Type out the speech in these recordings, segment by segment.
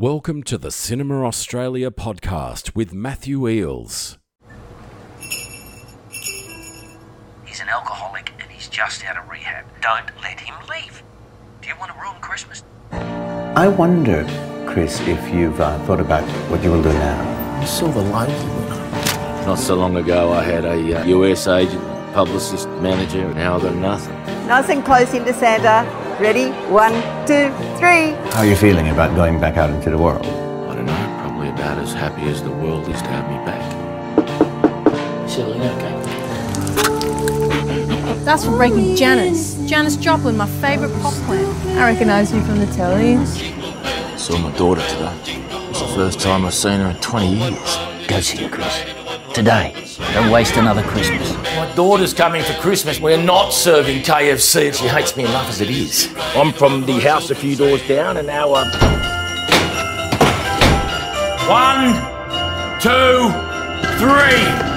Welcome to the Cinema Australia podcast with Matthew Eeles. He's an alcoholic and he's just out of rehab. Don't let him leave. Do you want to ruin Christmas? I wondered, Chris, if you've uh, thought about what you will do now. You saw the light, Not so long ago, I had a uh, US agent, publicist, manager, and now I've got nothing. Nice and close into Santa. Ready? One, two, three. How are you feeling about going back out into the world? I don't know, probably about as happy as the world is to have me back. Silly, okay. That's for breaking Janice. Janis Joplin, my favourite pop plant. I recognise you from the telly. Saw my daughter today. It's the first time I've seen her in 20 years. Go see her, Chris. Today. Don't waste another Christmas. My daughter's coming for Christmas. We're not serving KFC, and she hates me enough as it is. I'm from the house a few doors down, and now I'm. One, two, three.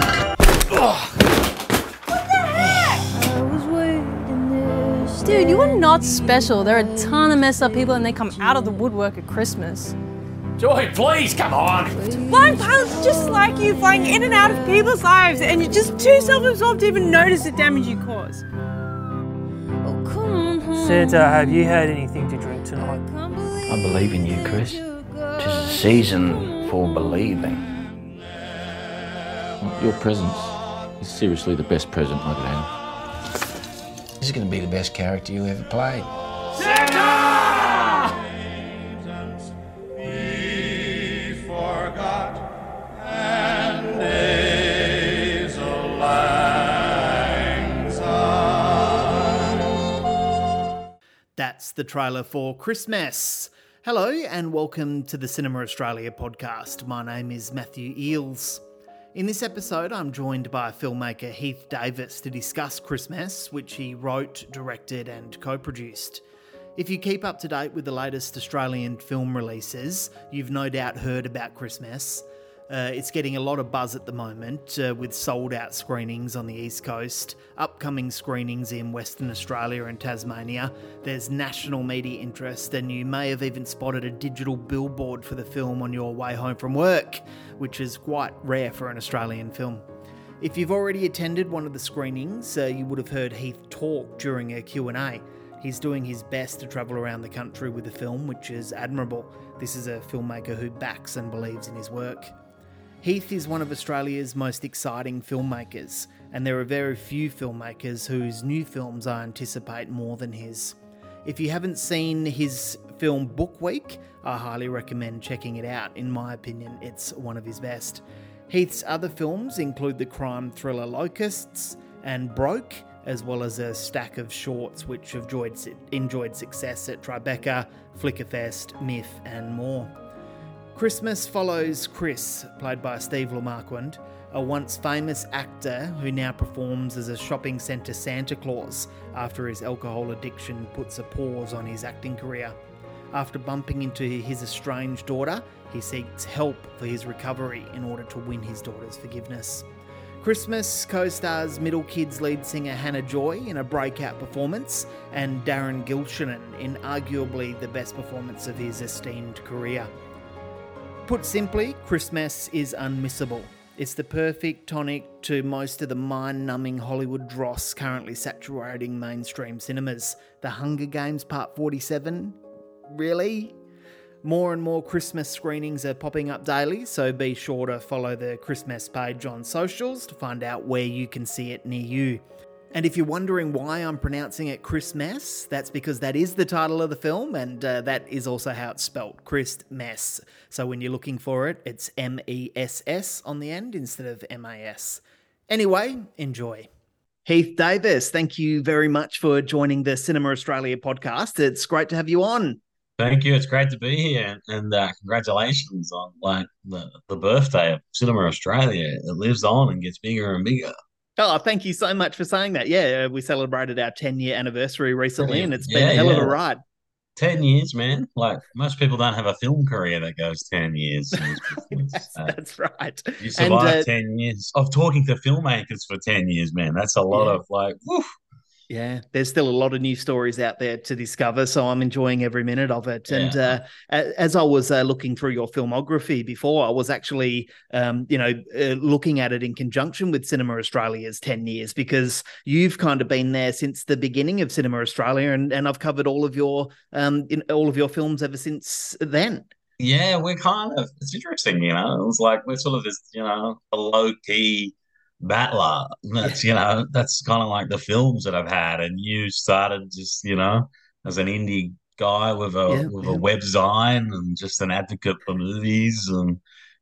Dude, you are not special. There are a ton of messed up people and they come out of the woodwork at Christmas. Joy, please, come on. Flying pilots just like you, flying in and out of people's lives, and you're just too self-absorbed to even notice the damage you cause. Oh, come. Santa, have you had anything to drink tonight? I believe in you, Chris. Tis a season for believing. Your presence is seriously the best present I could have. This is going to be the best character you ever played. The trailer for Christmess. Hello, and welcome to the Cinema Australia podcast. My name is Matthew Eeles. In this episode, I'm joined by filmmaker Heath Davis to discuss Christmess, which he wrote, directed, and co produced. If you keep up to date with the latest Australian film releases, you've no doubt heard about Christmess. Uh, it's getting a lot of buzz at the moment uh, with sold out screenings on the East Coast, upcoming screenings in Western Australia and Tasmania. There's national media interest, and you may have even spotted a digital billboard for the film on your way home from work, which is quite rare for an Australian film. If you've already attended one of the screenings, uh, you would have heard Heath talk during a Q&A. He's doing his best to travel around the country with the film, which is admirable. This is a filmmaker who backs and believes in his work. Heath is one of Australia's most exciting filmmakers, and there are very few filmmakers whose new films I anticipate more than his. If you haven't seen his film Book Week, I highly recommend checking it out. In my opinion, it's one of his best. Heath's other films include the crime thriller Locusts and Broke, as well as a stack of shorts which have enjoyed, success at Tribeca, Flickerfest, MIFF, and more. Christmess follows Chris, played by Steve Le Marquand, a once famous actor who now performs as a shopping centre Santa Claus after his alcohol addiction puts a pause on his acting career. After bumping into his estranged daughter, he seeks help for his recovery in order to win his daughter's forgiveness. Christmess co stars Middle Kids lead singer Hannah Joy in a breakout performance, and Darren Gilshenan in arguably the best performance of his esteemed career. Put simply, Christmess is unmissable. It's the perfect tonic to most of the mind numbing Hollywood dross currently saturating mainstream cinemas. The Hunger Games Part 47? Really? More and more Christmess screenings are popping up daily, so be sure to follow the Christmess page on socials to find out where you can see it near you. And if you're wondering why I'm pronouncing it Christmess, that's because that is the title of the film, and uh, that is also how it's spelt Christmess. So when you're looking for it, it's M E S S on the end instead of M A S. Anyway, enjoy. Heath Davis, thank you very much for joining the Cinema Australia podcast. It's great to have you on. Thank you. It's great to be here, and uh, congratulations on like the, the birthday of Cinema Australia. It lives on and gets bigger and bigger. Oh, thank you so much for saying that. Yeah, we celebrated our 10 year anniversary recently Brilliant. and it's been Yeah, a hell of a ride. 10 years, man. Like most people don't have a film career that goes 10 years. That's, Uh, that's right. you survive uh, 10 years of talking to filmmakers for 10 years, man. That's a lot Yeah. of like, woof. Yeah, there's still a lot of new stories out there to discover, so I'm enjoying every minute of it. Yeah. And uh, as I was uh, looking through your filmography before, I was actually, um, you know, uh, looking at it in conjunction with Cinema Australia's 10 years because you've kind of been there since the beginning of Cinema Australia, and, and I've covered all of your um, in, all of your films ever since then. Yeah, we're kind of, it's interesting, you know, it's like we're sort of this, you know, a low key battler. That's, you know, that's kind of like the films that I've had. And you started just, you know, as an indie guy with a Yeah, with yeah. a web design and just an advocate for movies and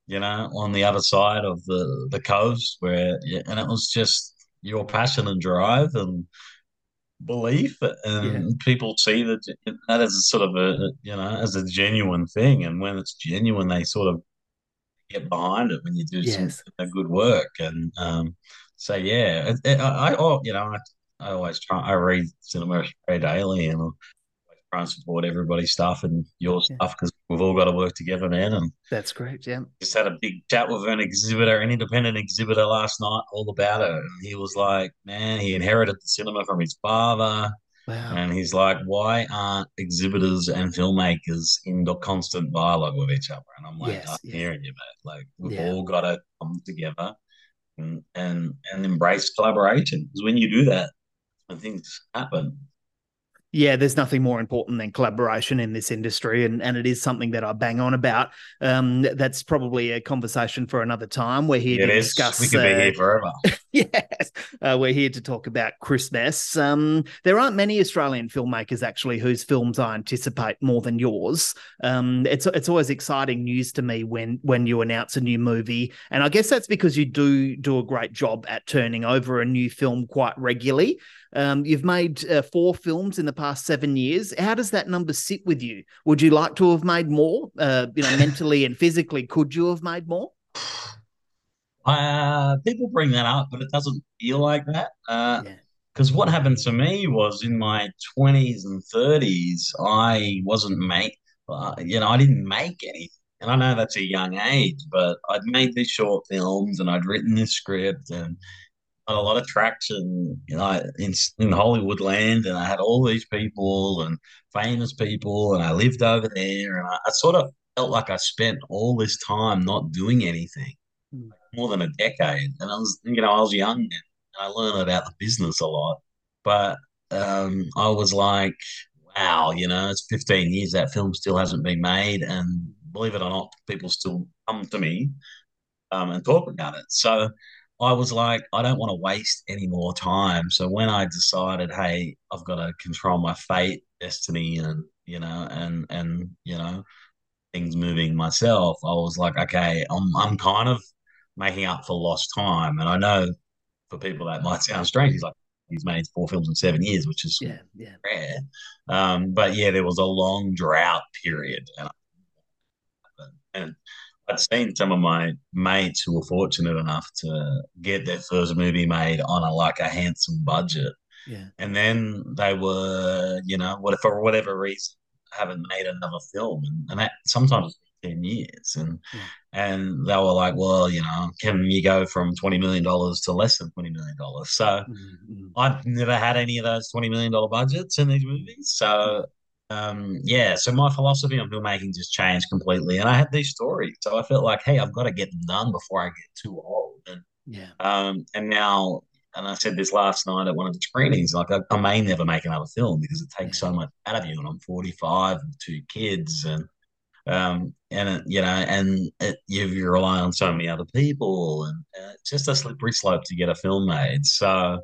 you know on the other side of the the coast where and it was just your passion and drive and belief and people see that that as a sort of a you know as a genuine thing and when it's genuine they sort of get behind it when you do Yes. some good work and um so yeah I, I oh, you know I, I always try I read cinema Australia daily and I try and support everybody's stuff and your stuff because we've all got to work together man and That's great. Yeah. just had a big chat with an exhibitor, an independent exhibitor last night, all about it. And he was like, man, he inherited the cinema from his father. Wow. And he's like, why aren't exhibitors and filmmakers in the constant dialogue with each other? And I'm like, Yes, I'm yes. hearing you, mate. Like, we've Yeah. all got to come together and, and, and embrace collaboration. Because when you do that, when things happen, Yeah, there's nothing more important than collaboration in this industry, and, and it is something that I bang on about. Um, that's probably a conversation for another time. We're here it to is. discuss. We could be uh, here forever. yes, uh, we're here to talk about Christmess. Um, there aren't many Australian filmmakers actually whose films I anticipate more than yours. Um, it's it's always exciting news to me when when you announce a new movie, and I guess that's because you do do a great job at turning over a new film quite regularly. Um, you've made uh, four films in the past seven years. How does that number sit with you? Would you like to have made more? Uh, you know, mentally and physically, could you have made more? Uh, people bring that up, but it doesn't feel like that. Uh, Yeah. because what happened to me was in my 20s and 30s, I wasn't make, uh, you know, I didn't make anything. And I know that's a young age, but I'd made these short films and I'd written this script and had a lot of traction, you know, in in Hollywood land, and I had all these people and famous people, and I lived over there, and I, I sort of felt like I spent all this time not doing anything, more than a decade, and I was, you know, I was young and I learned about the business a lot, but um, I was like, wow, you know, it's 15 years that film still hasn't been made, and believe it or not, people still come to me um, and talk about it. So I was like, I don't want to waste any more time. So when I decided, hey, I've got to control my fate, destiny, and you know, and and you know, things moving myself, I was like, okay, I'm I'm kind of making up for lost time. And I know for people that might sound strange, he's like, he's made four films in seven years, which is Yeah, yeah. rare. Um, but yeah, there was a long drought period, and and I'd seen some of my mates who were fortunate enough to get their first movie made on a like a handsome budget, Yeah. and then they were, you know, what for whatever reason haven't made another film, and, and that sometimes it's been ten years, and and they were like, well, you know, can you go from twenty million dollars to less than twenty million dollars? So. Mm-hmm. I've never had any of those twenty million dollar budgets in these movies. So um, yeah, so my philosophy on filmmaking just changed completely. And I had these stories. So I felt like, hey, I've got to get them done before I get too old. And Yeah. um, and now and I said this last night at one of the screenings, like I, I may never make another film because it takes so much out of you. And I'm 45 with two kids and um and it, you know and it, you, you rely on so many other people and uh, it's just a slippery slope to get a film made. So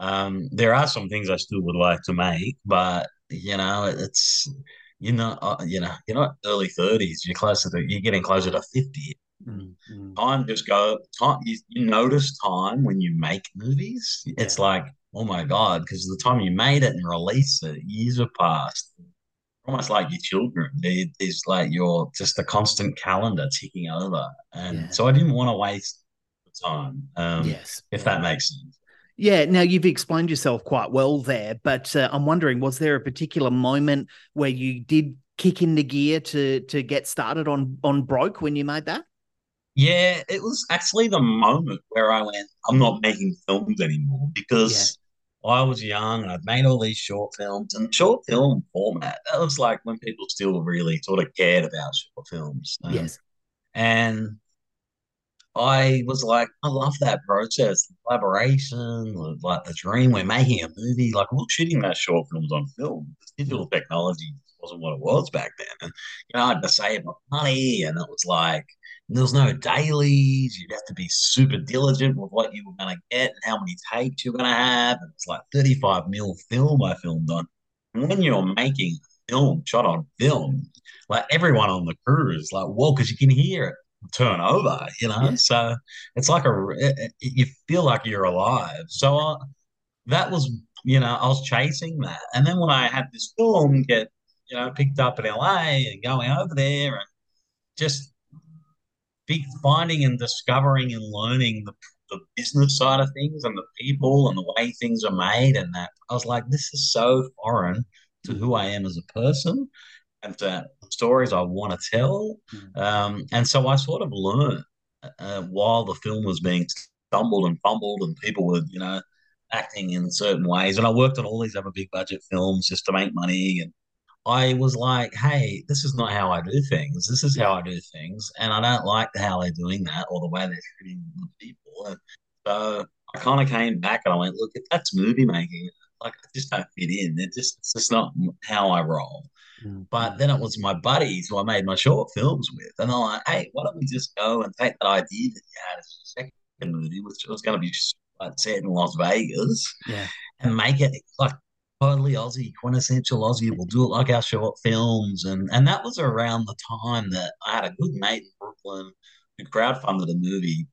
um there are some things i still would like to make but you know it's you know uh, you know you're not early 30s you're closer to you're getting closer to 50 Mm-hmm. time just go time you, you notice time when you make movies. It's like oh my god because the time you made it and release it years have passed almost like your children. It is like your just a constant calendar ticking over. And so i didn't want to waste the time um Yes. if that makes sense. Yeah, now you've explained yourself quite well there, but uh, I'm wondering, was there a particular moment where you did kick in the gear to to get started on on broke when you made that? Yeah, it was actually the moment where I went, I'm not making films anymore because I was young and I'd made all these short films and short film format. That was like when people still really sort of cared about short films. Um, yes. And I was like, I love that process, the collaboration, like the dream. We're making a movie, like we're shooting those short films on film. Digital technology wasn't what it was back then. And, you know, I had to save my money, and it was like, there was no dailies. You'd have to be super diligent with what you were going to get and how many takes you're going to have. And it's like 35 mil film I filmed on. And when you're making film shot on film, like everyone on the crew is like, whoa, because you can hear it turn over, you know. Yeah. So it's like a it, you feel like you're alive. So I, that was you know I was chasing that, and then when I had this film get you know picked up in LA and going over there and just big finding and discovering and learning the the business side of things and the people and the way things are made and that I was like this is so foreign to who I am as a person and to stories I want to tell. Mm. Um, and so I sort of learned uh, while the film was being stumbled and fumbled, and people were, you know, acting in certain ways. And I worked on all these other big budget films just to make money. And I was like, hey, this is not how I do things. This is how I do things. And I don't like how they're doing that or the way they're treating the people. And so I kind of came back and I went, look, if that's movie making, like I just don't fit in. It just it's just not how I roll. Mm. But then it was my buddies who I made my short films with, and they're like, "Hey, why don't we just go and take that idea that you had as a second movie, which was going to be like set in Las Vegas, yeah, and make it like totally Aussie, quintessential Aussie. We'll do it like our short films, and and that was around the time that I had a good mate in Brooklyn who crowdfunded a movie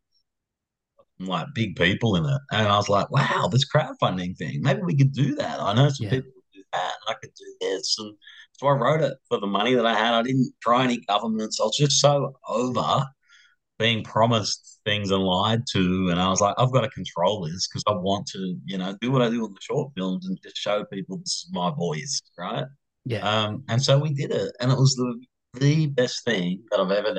like big people in it. And I was like, wow, this crowdfunding thing, maybe we could do that. I know some yeah. people do that, and I could do this. And so I wrote it for the money that I had. I didn't try any governments. I was just so over being promised things and lied to. And I was like, I've got to control this because I want to, you know, do what I do in the short films and just show people this is my voice, right? Yeah. Um, and so we did it, and it was the the best thing that I've ever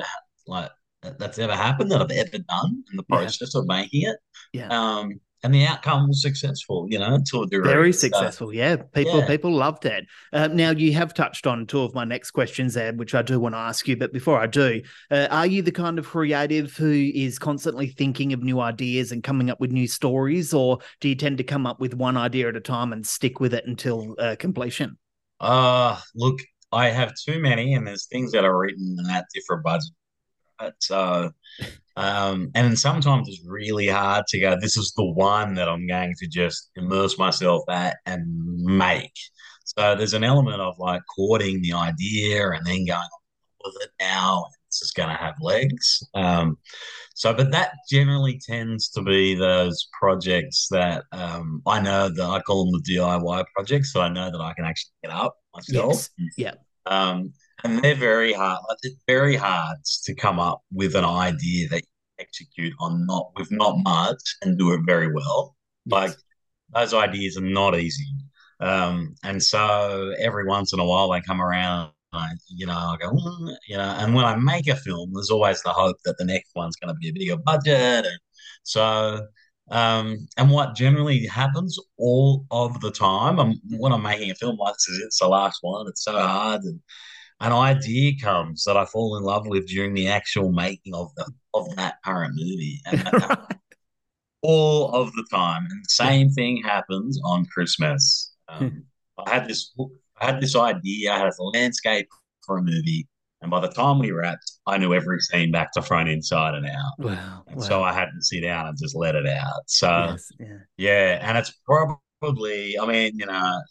like that's ever happened that I've ever done in the process yeah. of making it. Yeah. Um, and the outcome was successful, you know, to a degree. Very successful, yeah. People, yeah. people loved it. Uh, now you have touched on two of my next questions there, which I do want to ask you. But before I do, uh, are you the kind of creative who is constantly thinking of new ideas and coming up with new stories, or do you tend to come up with one idea at a time and stick with it until uh, completion? Uh look, I have too many, and there's things that are written and at different budgets. But so um, and sometimes it's really hard to go, this is the one that I'm going to just immerse myself at and make. So there's an element of like courting the idea and then going with it now. This is going to have legs. Um, so, but that generally tends to be those projects that um, I know that I call them the DIY projects. So I know that I can actually get up myself. Yes. Yeah. Um, and they're very hard. Like, it's very hard to come up with an idea that you execute on not with not much and do it very well. Like those ideas are not easy. Um, and so every once in a while they come around. I, you know, I go, mm, you know, and when I make a film, there's always the hope that the next one's going to be a bigger budget. And so, um, and what generally happens all of the time, I'm, when I'm making a film like this, it's the last one. It's so hard, and an idea comes that I fall in love with during the actual making of the of that current movie. All of the time. And the same thing happens on Christmess. Um, I had this I had this idea, I had a landscape for a movie. And by the time we wrapped, I knew every scene back to front, inside and out. Wow. And wow. so I had to sit down and just let it out. So yes, yeah. yeah, and it's probably, I mean, you know,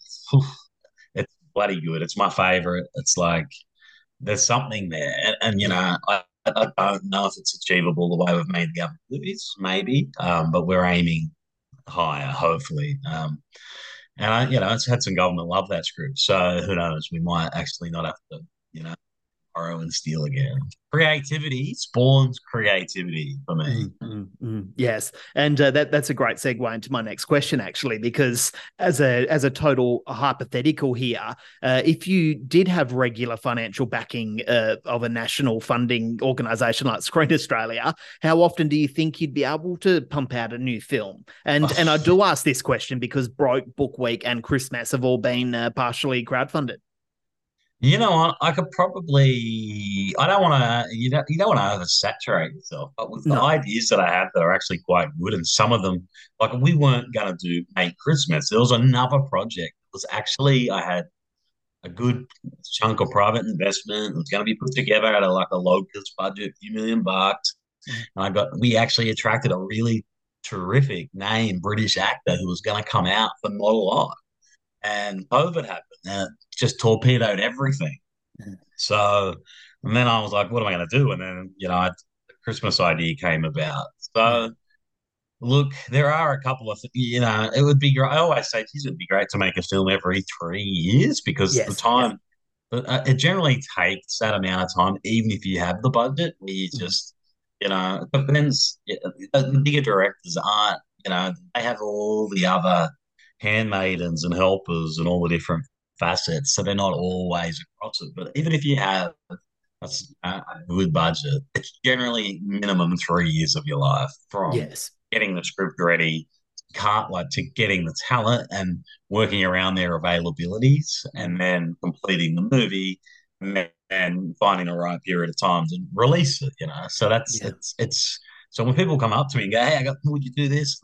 bloody good. It's my favorite. It's like there's something there, and, and you know, I, I don't know if it's achievable the way we've made the other movies, maybe, um, but we're aiming higher, hopefully. Um, and I, you know, it's had some government love that script, so who knows? We might actually not have to, borrow and steal again. Creativity spawns creativity for me. Mm, mm, yes, and uh, that that's a great segue into my next question, actually, because as a as a total hypothetical here, uh, if you did have regular financial backing uh, of a national funding organisation like Screen Australia, how often do you think you'd be able to pump out a new film? And and I do ask this question because Broke, Book Week, and Christmess have all been uh, partially crowdfunded. You know what? I could probably. I don't want to. You don't. You don't want to oversaturate yourself. But with the ideas that I have that are actually quite good, and some of them, like we weren't gonna do make Christmess. There was another project. It was actually I had a good chunk of private investment. It was going to be put together at a like a locust budget, a few million bucks. Mm. And I got. We actually attracted a really terrific name British actor who was going to come out for a lot and COVID happened and just torpedoed everything. So, and then I was like, what am I going to do? And then, you know, I, the Christmess idea came about. So, look, there are a couple of, you know, it would be great. I always say, geez, it'd be great to make a film every three years because the Yes, time, but uh, it generally takes that amount of time, even if you have the budget, where you Mm. just, you know, it depends. yeah, The bigger directors aren't, you know, they have all the other handmaidens and helpers and all the different facets, so they're not always across it. But even if you have that's a a good budget, it's generally minimum three years of your life from Yes. getting the script ready, can't like to getting the talent and working around their availabilities, and then completing the movie, and then and finding the right period of time to release it. You know, so that's Yeah. it's it's so when people come up to me and go, "Hey, I got would you do this?"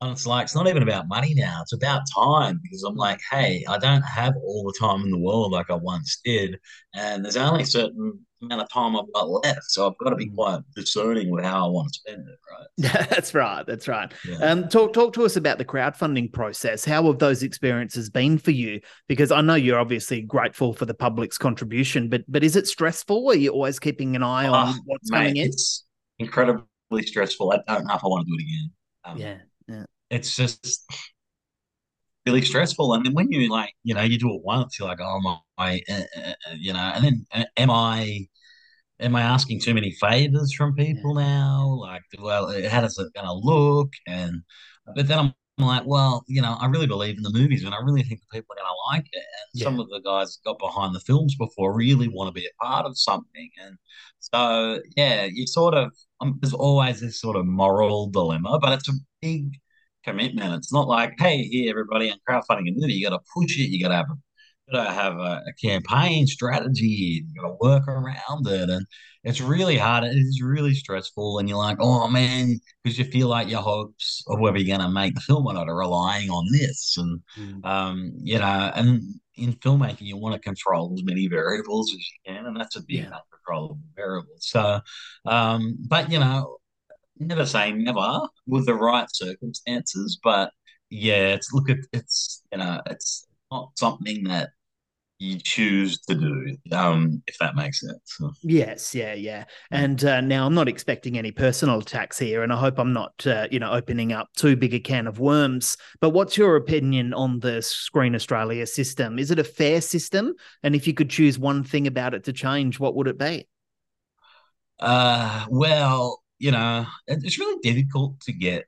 And it's like it's not even about money now; it's about time because I'm like, "Hey, I don't have all the time in the world like I once did, and there's only a certain amount of time I've got left, so I've got to be quite discerning with how I want to spend it." Right? Yeah, that's right. That's right. Yeah. Um, talk talk to us about the crowdfunding process. How have those experiences been for you? Because I know you're obviously grateful for the public's contribution, but but is it stressful? Are you always keeping an eye on Ah, what's mate, coming in? It's incredibly stressful. I don't know if I want to do it again. Um, Yeah, yeah. it's just really stressful. And then when you like, you know, you do it once, you're like, oh my, uh, uh, uh, you know, and then uh, am I, am I asking too many favors from people now? Like, well, how does it going to look? And but then I'm like, well, you know, I really believe in the movies, and I really think the people are going to like it. And some of the guys got behind the films before really want to be a part of something, and so yeah, you sort of um, there's always this sort of moral dilemma, but it's a big commitment. It's not like, hey, here, everybody, I'm crowdfunding a movie. You got to push it. You got to have a got to have a, a campaign strategy. You got to work around it, and it's really hard. It is really stressful, and you're like, oh man, because you feel like your hopes of whether you're going to make the film or not are relying on this, and um, you know, and in filmmaking, you want to control as many variables as you can, and that's a big uncontrollable variable. So, um, but you know, never say never with the right circumstances, but yeah, it's look at it's you know, it's not something that you choose to do, um, if that makes sense. Yes, yeah, yeah. And uh, now I'm not expecting any personal attacks here, and I hope I'm not, uh, you know, opening up too big a can of worms. But what's your opinion on the Screen Australia system? Is it a fair system? And if you could choose one thing about it to change, what would it be? Uh, well, you know, it's really difficult to get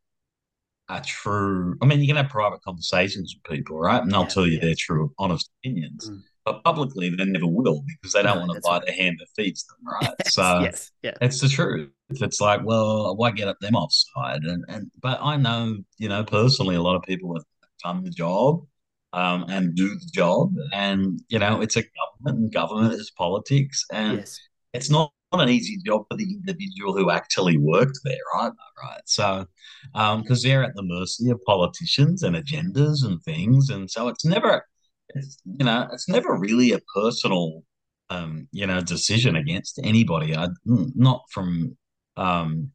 a true. I mean, you can have private conversations with people, right? And they'll tell you their true, honest opinions. But publicly, they never will because they don't Mm. No, want to bite the hand that feeds them, right? so yes, yeah. it's the truth. It's like, well, why get up them offside? And and but I know, you know, personally, a lot of people have done the job um, and do the job, and you know, it's a government, and government is politics, and Yes. it's not, not an easy job for the individual who actually worked there, right? Right. So, because they're at the mercy of politicians and agendas and things, and so it's never, it's, you know, it's never really a personal, um, you know, decision against anybody. I not from, um,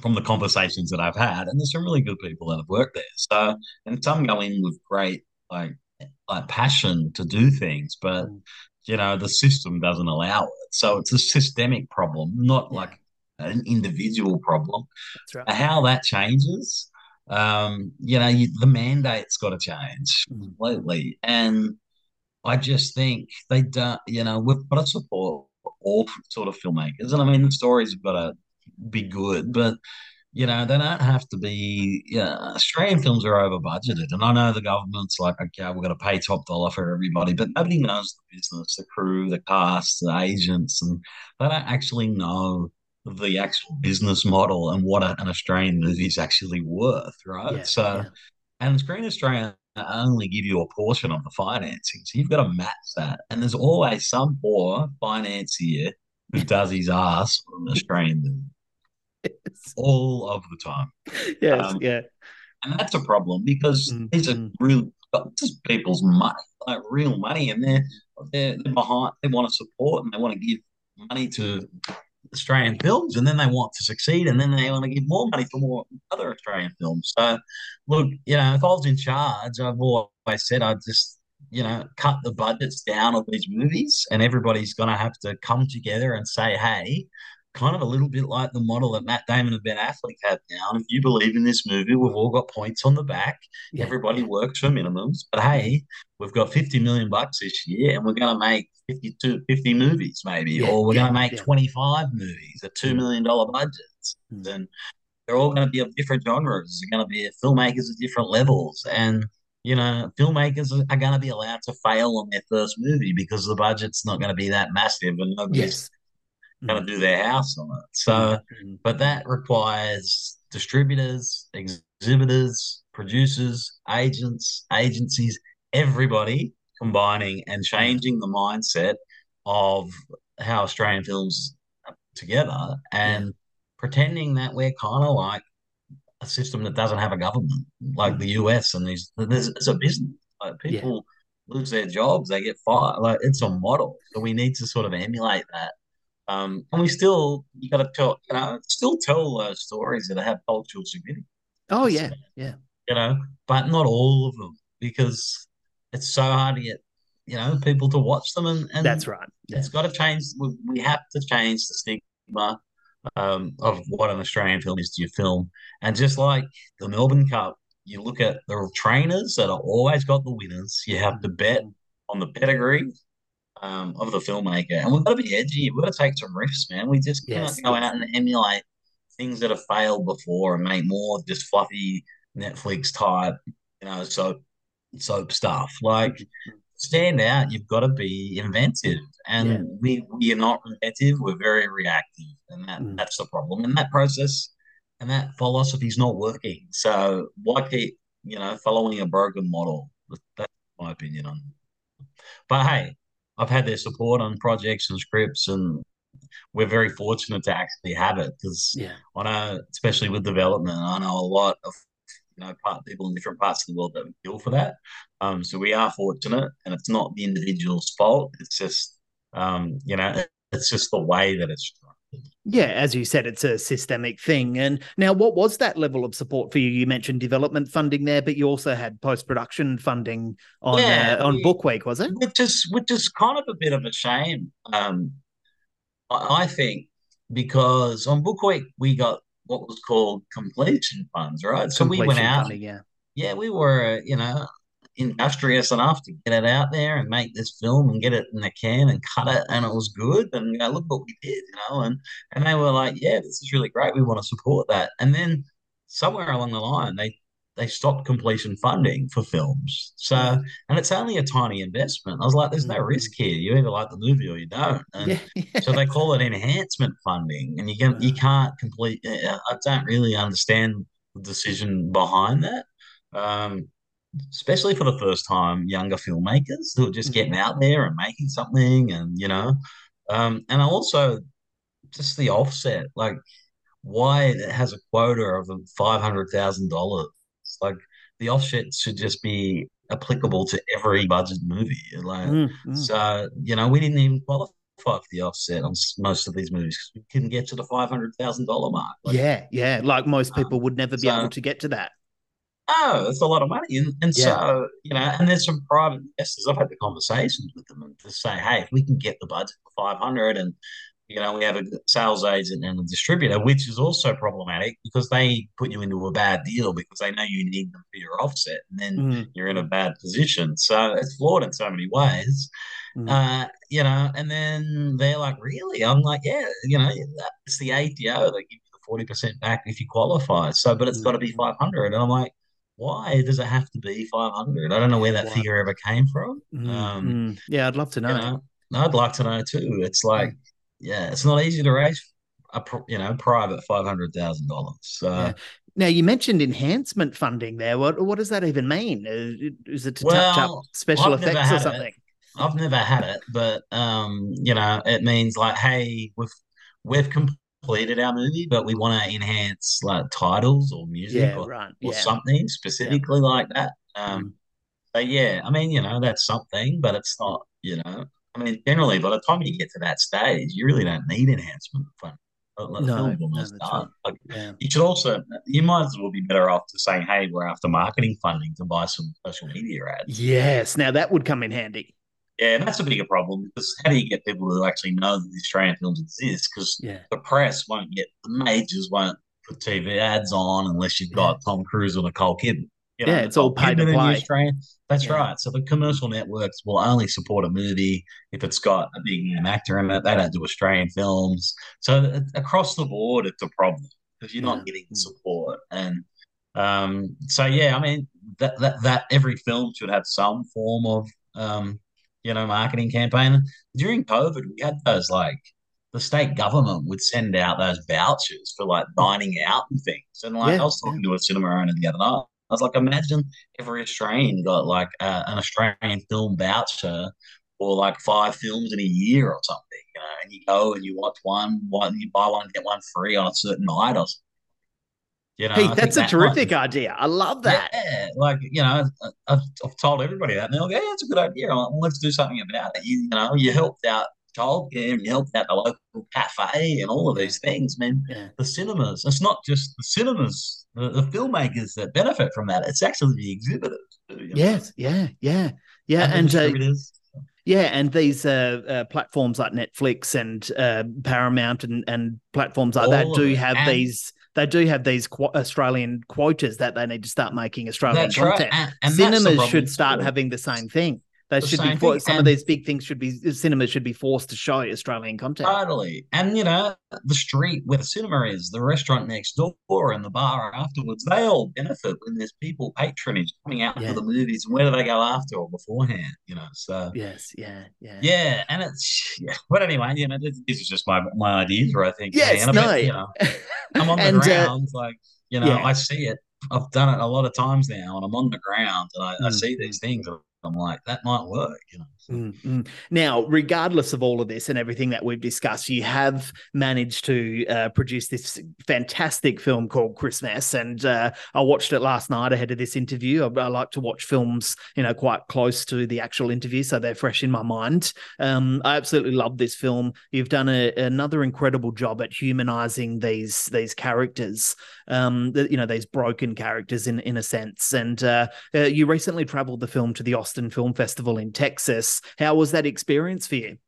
from the conversations that I've had, and there's some really good people that have worked there. So, and some go in with great like like passion to do things, but you know the system doesn't allow it. So it's a systemic problem, not like an individual problem. Right. How that changes, um, you know, you, the mandate's got to change completely, and I just think they don't. You know, we've got to support all sort of filmmakers. And I mean, the stories have got to be good, but you know, they don't have to be. Yeah, Australian films are over budgeted, and I know the government's like, okay, we're going to pay top dollar for everybody, but nobody knows the business, the crew, the cast, the agents, and they don't actually know the actual business model and what an Australian movie is actually worth, right? Yeah, so, yeah. and Screen Australia only give you a portion of the financing, so you've got to match that. And there's always some poor financier who does his ass on an Australian movie all of the time. Yes, Um, yeah. And that's a problem because Mm, these are real just people's money, like real money, and they're they're, they're behind. They want to support and they want to give money to Australian films, and then they want to succeed, and then they want to give more money for more other Australian films. So, look, you know, if I was in charge, I've always said I'd just you know cut the budgets down of these movies, and everybody's going to have to come together and say, hey. Kind of a little bit like the model that Matt Damon and Ben Affleck have now. And if you believe in this movie, we've all got points on the back. Yeah, Everybody works for minimums, but hey, we've got 50 million bucks this year and we're going to make 52, 50 movies maybe, Yeah, or we're yeah, going to make yeah. 25 movies at $2 million budgets. Mm. And they're all going to be of different genres. They're going to be filmmakers at different levels. And, you know, filmmakers are going to be allowed to fail on their first movie because the budget's not going to be that massive and nobody's Yes. Going to do their house on it. So, Mm. but that requires distributors, exhibitors, producers, agents, agencies, everybody combining and changing the mindset of how Australian films are together and pretending that we're kind of like a system that doesn't have a government, like the US and these. There's it's a business. Like people lose their jobs, they get fired. Like it's a model, so we need to sort of emulate that. Um, and we still, you got to tell, you know, still tell uh, stories that have cultural significance, Oh yeah, yeah. you know, but not all of them because it's so hard to get, you know, people to watch them. And, and That's right. Yeah. it's got to change. We, we have to change the stigma um, of what an Australian film is to your film. And just like the Melbourne Cup, you look at the trainers that are always got the winners. You have to bet on the pedigree um, of the filmmaker, and we've got to be edgy. We've got to take some risks, man. We just Yes, can't go out and emulate things that have failed before and make more just fluffy Netflix type, you know, soap soap stuff. Like stand out. You've got to be inventive, and Yeah. we we are not inventive. We're very reactive, and that Mm. that's the problem. And that process and that philosophy is not working. So why keep you know following a broken model? That's my opinion on. it. But hey, I've had their support on projects and scripts, and we're very fortunate to actually have it because Yeah. I know, especially with development, I know a lot of you know part people in different parts of the world that would kill for that. Um, so we are fortunate, and it's not the individual's fault. It's just um, you know, it's just the way that it's. Yeah, as you said, it's a systemic thing. And now, what was that level of support for you? You mentioned development funding there, but you also had post production funding on Yeah, uh, on we- Book Week, was it? which is which is kind of a bit of a shame. Um, I, I think because on Book Week we got what was called completion funds, right? So we went out, funding, yeah. yeah, we were, you know, industrious enough to get it out there and make this film and get it in the can and cut it, and it was good. And you know, look what we did, you know, and and they were like, yeah, this is really great. We want to support that. And then somewhere along the line, they they stopped completion funding for films. So, and it's only a tiny investment. I was like, there's no mm. risk here. You either like the movie or you don't. And Yeah, so they call it enhancement funding, and you can you mm. can't complete. Uh, I don't really understand the decision behind that, um, especially for the first time younger filmmakers who are just getting out there and making something, and you know, um, and also just the offset, like why it has a quota of five hundred thousand dollars. Like the offset should just be applicable to every budget movie. Like Mm, mm. so, you know, we didn't even qualify for the offset on most of these movies because we couldn't get to the five hundred thousand dollar mark. Like, yeah, yeah. Like most people would never be so- able to get to that. Oh, that's a lot of money, and, and Yeah. so you know, and there's some private investors. I've had the conversations with them and to say, hey, if we can get the budget for five hundred and you know, we have a sales agent and a distributor, which is also problematic because they put you into a bad deal because they know you need them for your offset, and then Mm. you're in a bad position. So it's flawed in so many ways. Mm. Uh, you know, and then they're like, really? I'm like, yeah, you know, it's the ATO that gives you the forty percent back if you qualify. So, but it's got to be five hundred, and I'm like, why does it have to be five hundred? I don't know where that figure ever came from. Mm, Um, mm. Yeah, I'd love to know. you know, I'd like to know too. It's like, yeah, it's not easy to raise a you know private five hundred thousand dollars. So. Yeah. Now you mentioned enhancement funding there. What what does that even mean? Uh, Is it to touch Well, up special I've effects or had it. something? I've never had it, but um, you know, it means like, hey, we've we've completed our movie, but we want to enhance like titles or music Yeah, or, right. or Yeah. something specifically like that. Um, so yeah, I mean, you know, that's something, but it's not, you know, I mean, generally, by the time you get to that stage, you really don't need enhancement fund. Like, No, no, right. Like, Yeah. you should also, you might as well be better off to saying, hey, we're after marketing funding to buy some social media ads. Yes. Now that would come in handy. Yeah, and that's a bigger problem because how do you get people to actually know that the Australian films exist? Because Yeah. the press won't get, the majors won't put TV ads on unless you've got Tom Cruise or Nicole Kidman. You Yeah, it's all pay to Kidman in the play. Australian- That's Yeah. right. So the commercial networks will only support a movie if it's got a big name actor in it. They don't do Australian films. So across the board, it's a problem because you're Yeah. not getting support. And um, so yeah, I mean that that that every film should have some form of um, you know, marketing campaign. During COVID, we had those like the state government would send out those vouchers for like dining out and things. And like Yeah, I was talking to a cinema owner the other night. I was like, imagine every Australian got like uh, an Australian film voucher or like five films in a year or something, you know, and you go and you watch one, one you buy one, get one free on a certain night or something. You know, hey, think that's a that might- terrific idea. I love that. yeah, like you know, I- I've, I've told everybody that, and they're like, "Yeah, it's a good idea. Like, well, let's do something about it." You, you know, you helped out childcare, and you helped out the local cafe, and all of these things. Man, Yeah. the cinemas. It's not just the cinemas, the, the filmmakers that benefit from that. It's actually the exhibitors. too, you know, Yes. Yeah. Yeah. Yeah. and And uh. Yeah, and these uh, uh, platforms like Netflix and uh, Paramount and, and platforms like that All of do have And- these. They do have these qu- Australian quotas that they need to start making Australian That's right, content. and- and cinemas should start having the same thing. They The should be for, some of and- these big things should be cinemas should be forced to show Australian content. Totally. And, you know, the street where the cinema is, the restaurant next door, and the bar afterwards, they all benefit when there's people patronage coming out Yeah. for the movies. And where do they go after or beforehand? You know, so. yes, yeah, yeah, Yeah, and it's yeah. But anyway, you know, this, this is just my my ideas. Where I think, Yes, hey, and I no. bet, you know, I'm on the And, uh, ground, like you know, yeah. I see it. I've done it a lot of times now, and I'm on the ground, and I, I Mm, see these things, and I'm like, that might work, you know. Mm, mm. Now, regardless of all of this and everything that we've discussed, you have managed to uh, produce this fantastic film called Christmess, and uh, I watched it last night ahead of this interview. I, I like to watch films, you know, quite close to the actual interview, so they're fresh in my mind. Um, I absolutely love this film. You've done a, another incredible job at humanizing these these characters, um, the, you know, these broken characters in in a sense. And uh, uh, you recently traveled the film to the Austin Film Festival in Texas. How was that experience for you?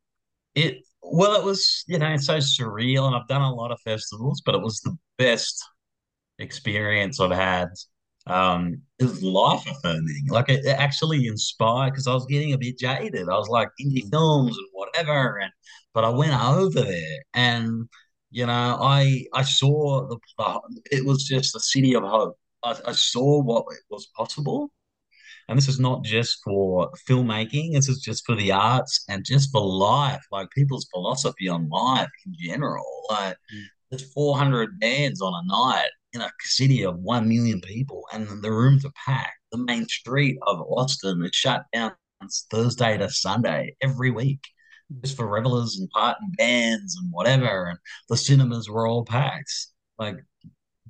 It well, it was you know it's so surreal, and I've done a lot of festivals, but it was the best experience I've had. Um, it was life affirming. Like it, it actually inspired because I was getting a bit jaded. I was like indie films and whatever, and but I went over there and you know I I saw the, the it was just a city of hope. I, I saw what was possible. And this is not just for filmmaking, this is just for the arts and just for life, like people's philosophy on life in general. Like mm. there's 400 bands on a night in a city of 1 million people, and the rooms are packed. The main street of Austin is shut down Thursday to Sunday every week just for revelers and part and bands and whatever. And the cinemas were all packed. Like,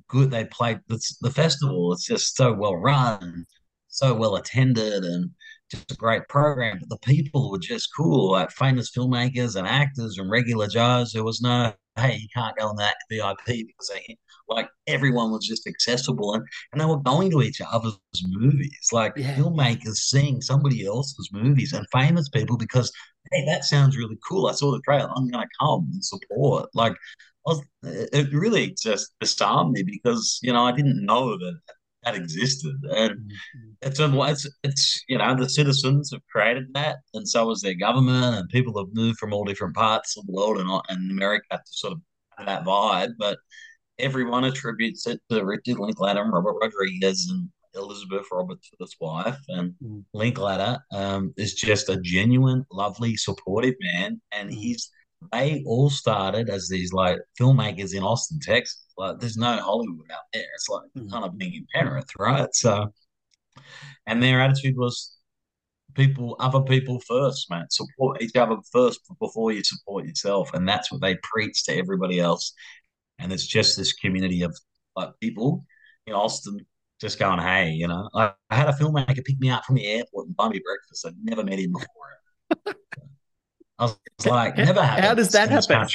good, they played the, the festival. It's just so well run so well attended and just a great program. But the people were just cool, like famous filmmakers and actors and regular Joes. There was no, hey, you can't go on that VIP because they like everyone was just accessible and, and they were going to each other's movies, like Yeah. filmmakers seeing somebody else's movies and famous people because hey, that sounds really cool. I saw the trailer. I'm gonna come and support. Like I was, it really just disarmed me because you know I didn't know that that existed, and it's it's it's you know the citizens have created that, and so has their government, and people have moved from all different parts of the world and and America to sort of have that vibe, but everyone attributes it to Richard Linklater and Robert Rodriguez and Elizabeth Roberts, his wife, and Mm. Linklater um, is just a genuine, lovely, supportive man, and Mm. he's they all started as these like filmmakers in Austin, Texas. Like, there's no Hollywood out there. It's like Mm. kind of being in Penrith, right? So, and their attitude was people, other people first, man. Support each other first before you support yourself, and that's what they preach to everybody else. And it's just this community of like people in Austin just going, hey, you know, I, I had a filmmaker pick me up from the airport and buy me breakfast. I'd never met him before. I was like, never happened. How does that happen?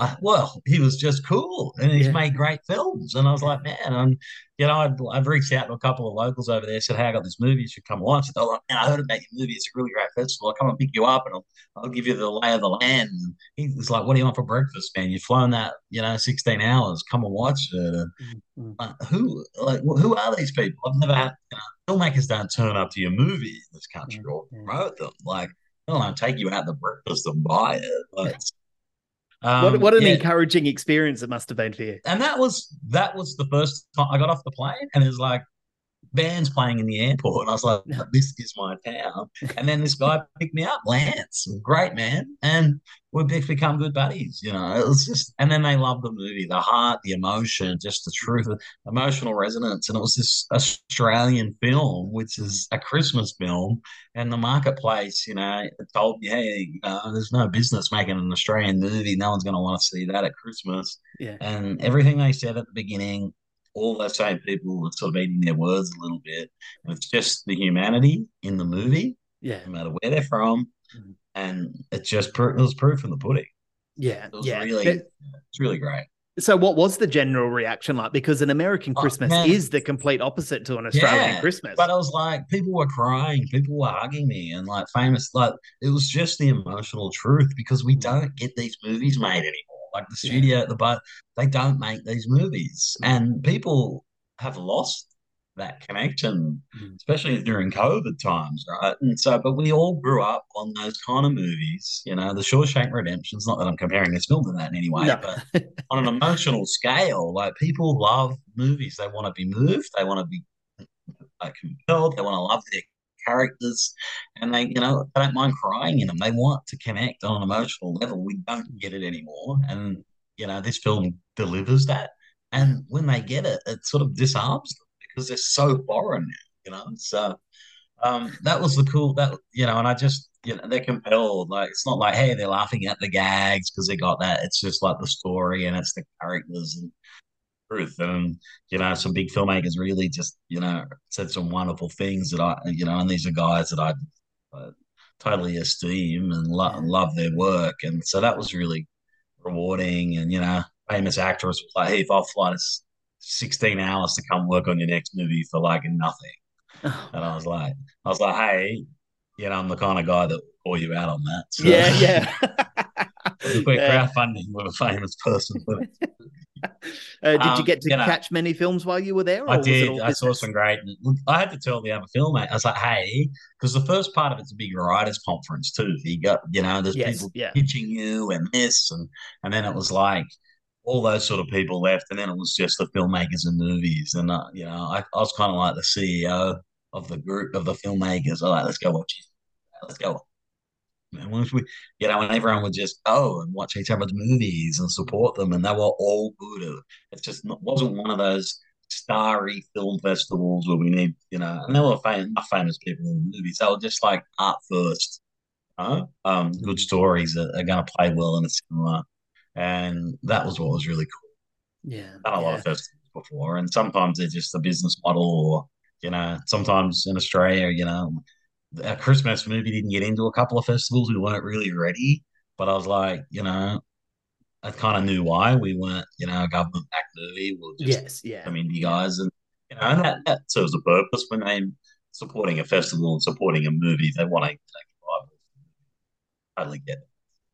Uh, well, he was just cool, and he's Yeah. made great films. And I was like, man, and you know, I'd, I've reached out to a couple of locals over there. Said, hey, I got this movie. You should come watch it. They're like, man, I heard about your movie. It's a really great festival. I'll come and pick you up, and I'll, I'll give you the lay of the land. And he was like, what do you want for breakfast, man? You've flown that, you know, sixteen hours. Come and watch it. And, Mm. like, who, like, who are these people? I've never had. You know, filmmakers don't turn up to your movie in this country or Mm. promote them. Like, they don't take you out to breakfast and buy it. Like, um, what, what an yeah. encouraging experience it must have been for you. and that was that was the first time I got off the plane, and it was like bands playing in the airport, and I was like, "This is my town." And then this guy picked me up, Lance, great man, and we've become good buddies. You know, it was just, and then they loved the movie, the heart, the emotion, just the truth, emotional resonance, and it was this Australian film, which is a Christmas film, and the marketplace, you know, told me, hey, know, there's no business making an Australian movie. No one's going to want to see that at Christmas. Yeah. And everything they said at the beginning, all the same people were sort of eating their words a little bit. And it's just the humanity in the movie, Yeah. no matter where they're from. Mhm. And it's just pro- it was proof in the pudding. Yeah. It was Yeah. really, it's really great. So, what was the general reaction like? Because an American Oh, Christmas man. is the complete opposite to an Australian Yeah, Christmas. But I was like, people were crying, people were hugging me, and like famous, like it was just the emotional truth because we don't get these movies made anymore. Like the Yeah. at the but they don't make these movies, and people have lost that connection, Mm. especially during COVID times, right? And so, but we all grew up on those kind of movies, you know, the Shawshank Redemption. It's not that I'm comparing this film to that in any way, No. but on an emotional scale, like people love movies. They want to be moved, they want to be like compelled, they want to love their characters, and they, you know, they don't mind crying in them. They want to connect on an emotional level. We don't get it anymore, and you know, this film delivers that. And when they get it, it sort of disarms them because they're so foreign you know. So um, that was the cool that you know, and I just you know they're compelled. Like it's not like hey they're laughing at the gags because they got that. It's just like the story and it's the characters and truth. And you know, some big filmmakers really just you know said some wonderful things that I you know, and these are guys that I uh, totally esteem and lo- love their work. And so that was really rewarding. And you know, famous actress was like, hey, if I'll fly to s- 16 hours to come work on your next movie for like nothing. And I was like, I was like, hey, you know, I'm the kind of guy that will call you out on that. So yeah, yeah. we're Yeah. crowdfunding with a famous person. Uh, did you Um, get to you know, catch many films while you were there? I did. I saw some great. I had to tell the other filmmate. I was like, "Hey," because the first part of it's a big writers' conference too. You got, you know, there's Yes, people yeah. pitching you and this, and and then it was like all those sort of people left, and then it was just the filmmakers and movies, and uh, you know, I, I was kind of like the CEO of the group of the filmmakers. I'm like, let's go watch it. Let's go. And once we, you know, and everyone would just go and watch each other's movies and support them, and they were all good. It just not- wasn't one of those starry film festivals where we need, you know, and there were famous, famous people in the movies. They were just like art first, you know? um, good stories that are going to play well in a cinema, and that was what was really cool. Yeah. Done a lot of festivals before, and sometimes they're just a business model, or you know, sometimes in Australia, you know, our Christmas movie didn't get into a couple of festivals. We weren't really ready, but I was like, you know, I kind of knew why we weren't, you know, a government backed movie. We'll just Yes, yeah. some indie guys, and you know, and that, that serves a purpose when they supporting a festival and supporting a movie. They want to take a Bible. Totally get it.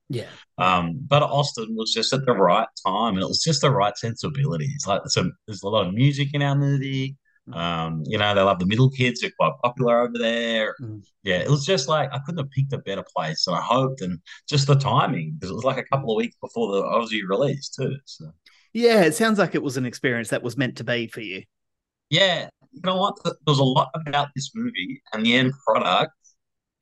Yeah. Um, but Austin was just at the right time, and it was just the right sensibilities. Like some, there's a lot of music in our movie. Um, you know, they love the middle kids; they're quite popular over there. Mm. Yeah, it was just like I couldn't have picked a better place, and I hoped, and just the timing because it was like a couple of weeks before the Aussie release too. So Yeah, it sounds like it was an experience that was meant to be for you. yeah, you know what? There was a lot about this movie, and the end product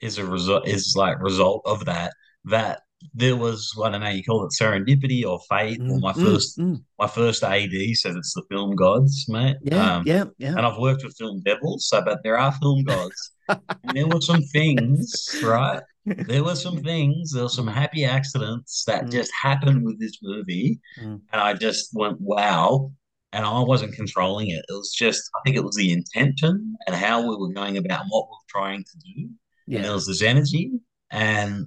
is a result is like result of that. That there was I don't know you call it serendipity or fate or my Mm, first mm. my first AD said it's the film gods, mate. Yeah, Um, yeah, yeah. And I've worked with film devils, so but there are film gods. and there were some things, right? There were some things, there were some happy accidents that just happened with this movie. Mm. And I just went, wow. And I wasn't controlling it. It was just, I think it was the intention and how we were going about what we were trying to do. Yeah. And there was this energy, and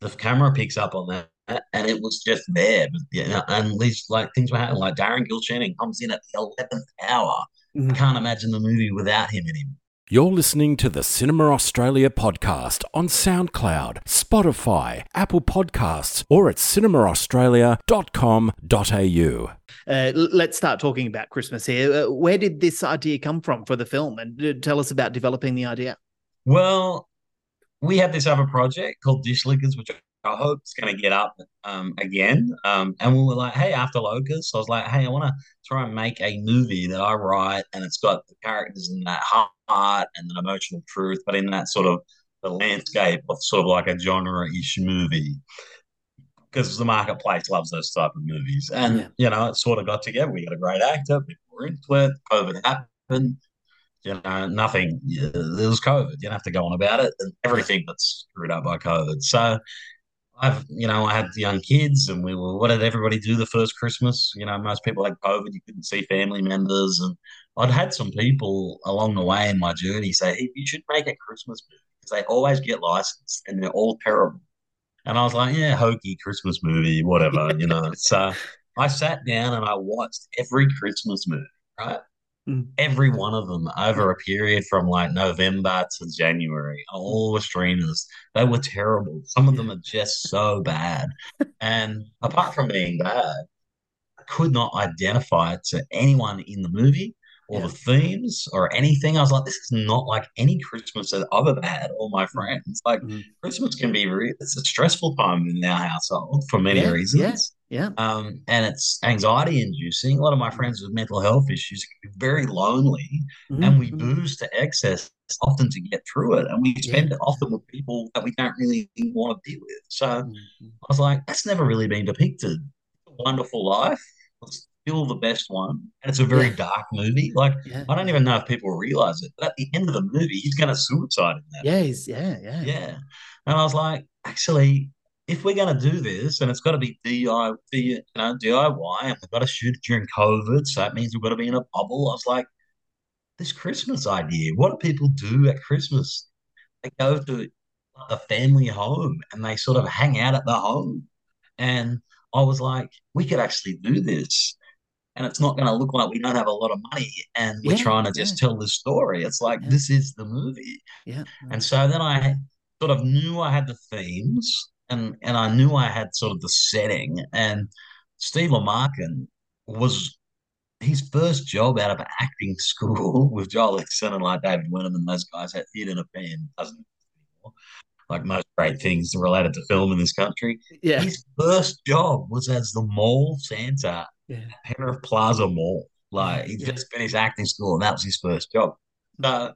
the camera picks up on that, and it was just there. But, you know, and these like things were happening. Like Darren Gilshenan comes in at the eleventh hour. I can't imagine the movie without him in him. You're listening to the Cinema Australia podcast on SoundCloud, Spotify, Apple Podcasts, or at cinemaaustralia.com.au. Uh, l- let's start talking about Christmess here. Uh, where did this idea come from for the film? And uh, tell us about developing the idea. Well, we have this other project called Dish Lickers, which I hope is going to get up um, again. Um, and we were like, hey, after Locust, I was like, hey, I want to try and make a movie that I write, and it's got the characters in that heart and an emotional truth, but in that sort of the landscape of sort of like a genre-ish movie. Because the marketplace loves those type of movies, and Yeah. you know, it sort of got together. We got a great actor, people were into it. COVID happened, you know, nothing. There was COVID. You don't have to go on about it, and everything that's screwed up by COVID. So, I've, you know, I had young kids, and we were. What did everybody do the first Christmas? You know, most people had COVID. You couldn't see family members, and I'd had some people along the way in my journey say, "Hey, you should make a Christmas movie because they always get licensed, and they're all terrible." And I was like, "Yeah, hokey Christmas movie, whatever," you know. So I sat down and I watched every Christmas movie, right? Every one of them over a period from like November to January. All the streamers, they were terrible. Some of them are just so bad. And apart from being bad, I could not identify to anyone in the movie or the themes or anything. I was like, this is not like any Christmas that I've ever had or my friends. Like Mm. Christmas can be re- it's a stressful time in our household for many Yeah, reasons. Yeah. Um, and it's anxiety inducing. A lot of my friends with mental health issues can be very lonely, and we Mhm. booze to excess often to get through it. And we spend it often with people that we don't really want to be with. So Mm-hmm. I was like, that's never really been depicted. A wonderful life. It's still the best one. And it's a very Yeah. dark movie. Like, Yeah. I don't even know if people realize it, but at the end of the movie, he's going to suicide in that. Yeah, he's, yeah, yeah. Yeah. And I was like, actually, if we're going to do this, and it's got to be DIY, you know, DIY, and we've got to shoot it during COVID, so that means we've got to be in a bubble. I was like, this Christmas idea, what do people do at Christmas? They go to a family home and they sort of hang out at the home. And I was like, we could actually do this. And it's not going to look like we don't have a lot of money and we're Yeah, trying to just tell the story. It's like, Yeah. this is the movie. Yeah. And so then I sort of knew I had the themes and, and I knew I had sort of the setting. And Steve Le Marquand was his first job out of acting school with Joel Exon and like David Wenham and those guys at Theatre in a Pen doesn't anymore. Like most great things related to film in this country. Yeah. His first job was as the mall Santa Yeah. Penrith Plaza Mall. Like he Yeah. just finished acting school and that was his first job. So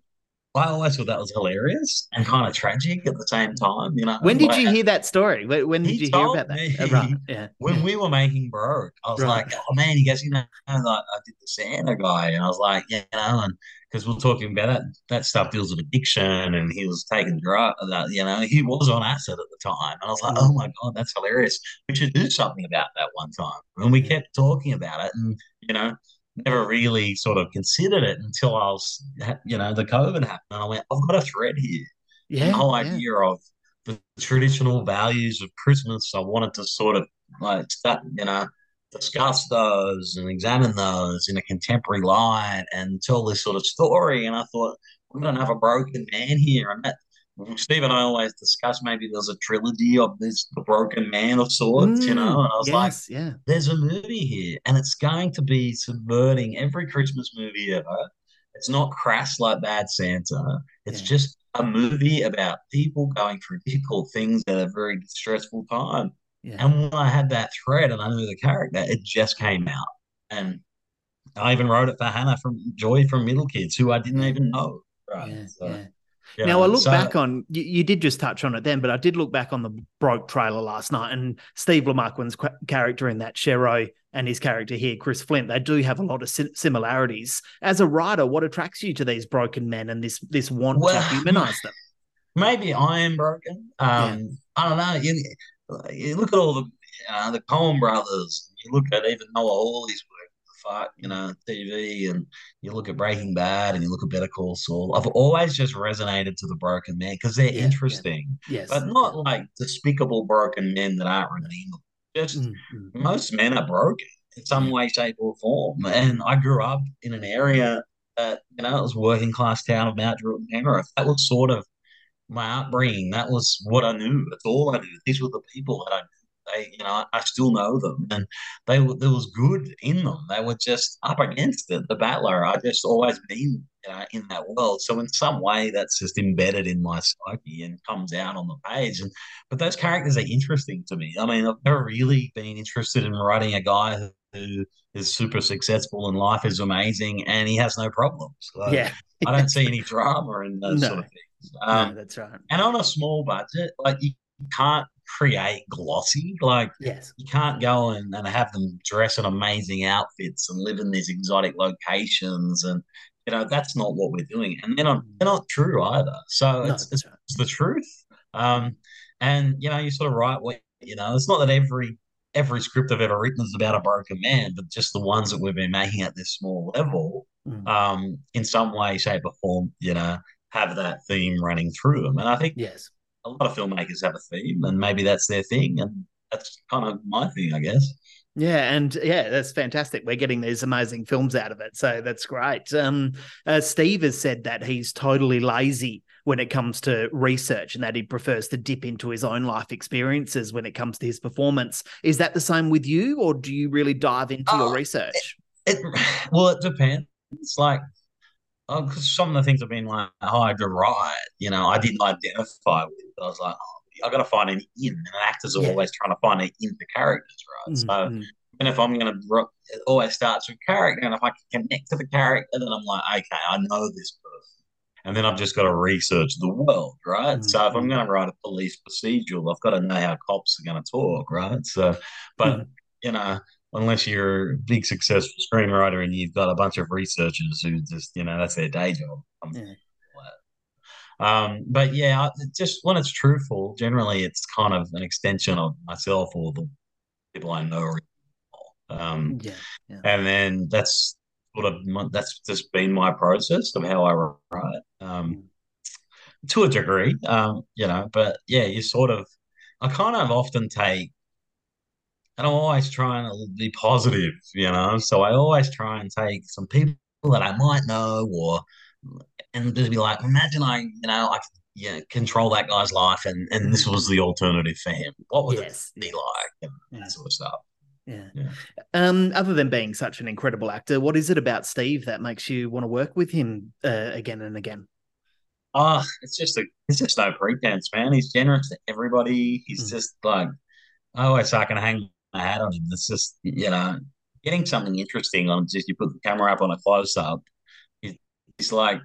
I always thought that was hilarious and kind of tragic at the same time. You know, When did Like, you hear that story? When, when did you hear about that? me. Uh, right. Yeah. when we were making Broke, I was Right. like, oh man, he goes, you know, like I did the Santa guy. And I was like, yeah, you know, and because we are talking about that, that stuff deals with addiction and he was taking drugs, that, you know, he was on acid at the time. And I was like, oh my God, that's hilarious. We should do something about that one time. And we kept talking about it and, you know, never really sort of considered it until I was, you know, the COVID happened. And I went, I've got a thread here. Yeah, the whole yeah. idea of the traditional values of Christmas. I wanted to sort of like start, you know, discuss those and examine those in a contemporary light and tell this sort of story. And I thought, we don't have a broken man here. And that Steve and I always discuss maybe there's a trilogy of this the broken man of sorts, you know. And I was Mm, like, yeah. there's a movie here, and it's going to be subverting every Christmas movie ever. It's not crass like Bad Santa. It's Yeah. just a movie about people going through difficult things at a very stressful time. Yeah. And when I had that thread and I knew the character, it just came out. And I even wrote it for Hannah from Joy from Middle Kids, who I didn't even know. Right. Yeah, So, yeah. Now I look so- back on you, you did just touch on it then, but I did look back on the broke trailer last night, and Steve Le Marquand's qu- character in that Shero and his character here, Chris Flint, they do have a lot of si- similarities. As a writer, what attracts you to these broken men and this this want Well, to humanize them? maybe I am broken. Um, I don't know. You, you look at all the uh, the Coen brothers. You look at even Noah Hawley's fuck, you know, TV, and you look at Breaking Bad, and you look at Better Call Saul. I've always just resonated to the broken men because they're Yeah, yeah. interesting, Yes. but not like despicable broken men that aren't redeemable. Just Mm, mm. most men are broken in some way, shape, or form. And I grew up in an area that, you know, it was working class town of Mount Druitt, Penrith. That was sort of my upbringing. That was what I knew. That's all I knew. These were the people that I. They, you know, I still know them, and they were there was good in them. They were just up against it. The battler. I just always been you know, in that world. So in some way, that's just embedded in my psyche and comes out on the page. And but those characters are interesting to me. I mean, I've never really been interested in writing a guy who is super successful and life is amazing and he has no problems. Like, Yeah. I don't see any drama in those No. sort of things. Um, no, that's right. and on a small budget, like you can't create glossy. Like Yes. you can't go and, and have them dress in amazing outfits and live in these exotic locations and you know that's not what we're doing and they're not they're not true either so No, it's, it's, it's the truth um and you know you sort of write what you know it's not that every every script i've ever written is about a broken man but just the ones that we've been making at this small level Mm. um in some way shape or form you know have that theme running through them and i think Yes. A lot of filmmakers have a theme and maybe that's their thing and that's kind of my thing i guess Yeah, and yeah, that's fantastic. We're getting these amazing films out of it, so that's great. Um, uh, Steve has said that he's totally lazy when it comes to research, and that he prefers to dip into his own life experiences when it comes to his performance. Is that the same with you, or do you really dive into your Oh, research? It well, it depends. It's like oh, 'cause some of the things have been like hard to write. You know, I didn't identify with. I was like, oh, I got to find an in, and actors are Yeah. always trying to find an in for characters, right? Mm, So, mm. and if I'm going to, it always starts with character, and if I can connect to the character, then I'm like, okay, I know this person. And then I've just got to research the world, right? Mm, So if I'm mm. going to write a police procedural, I've got to know how cops are going to talk, right? So, but Mm. you know, unless you're a big successful screenwriter and you've got a bunch of researchers who just, you know, that's their day job. Um, Yeah. Um, but yeah, just when it's truthful, generally it's kind of an extension of myself or the people I know. Um, Yeah, yeah. and then that's sort of my, that's just been my process of how I write. Um, to a degree, um, you know, but yeah, you sort of, I kind of often take, and I'm always trying to be positive, you know, so I always try and take some people that I might know or, and just be like, imagine I, you know, I could, yeah, control that guy's life and, and this was the alternative for him. What would Yes, it be like? And that sort of stuff. Yeah. Yeah. Um, other than being such an incredible actor, what is it about Steve that makes you want to work with him uh, again and again? Oh, it's just a, it's just no pretense, man. He's generous to everybody. He's Mm. just like, I always say I can hang my hat on him. It's just, you know, getting something interesting on just you put the camera up on a close up. It's like,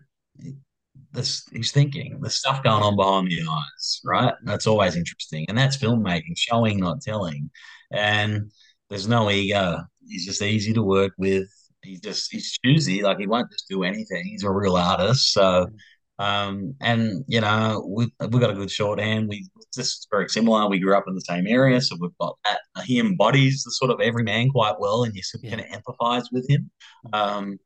this, he's thinking, there's stuff going on behind the eyes, right? That's always interesting. And that's filmmaking, showing, not telling. And there's no ego. He's just easy to work with. He's just, he's choosy. Like he won't just do anything. He's a real artist. So, mm. Um, and you know, we've we've got a good shorthand. We just very similar. We grew up in the same area, so we've got that. He embodies the sort of every man quite well, and you sort of kind of empathize with him. Um,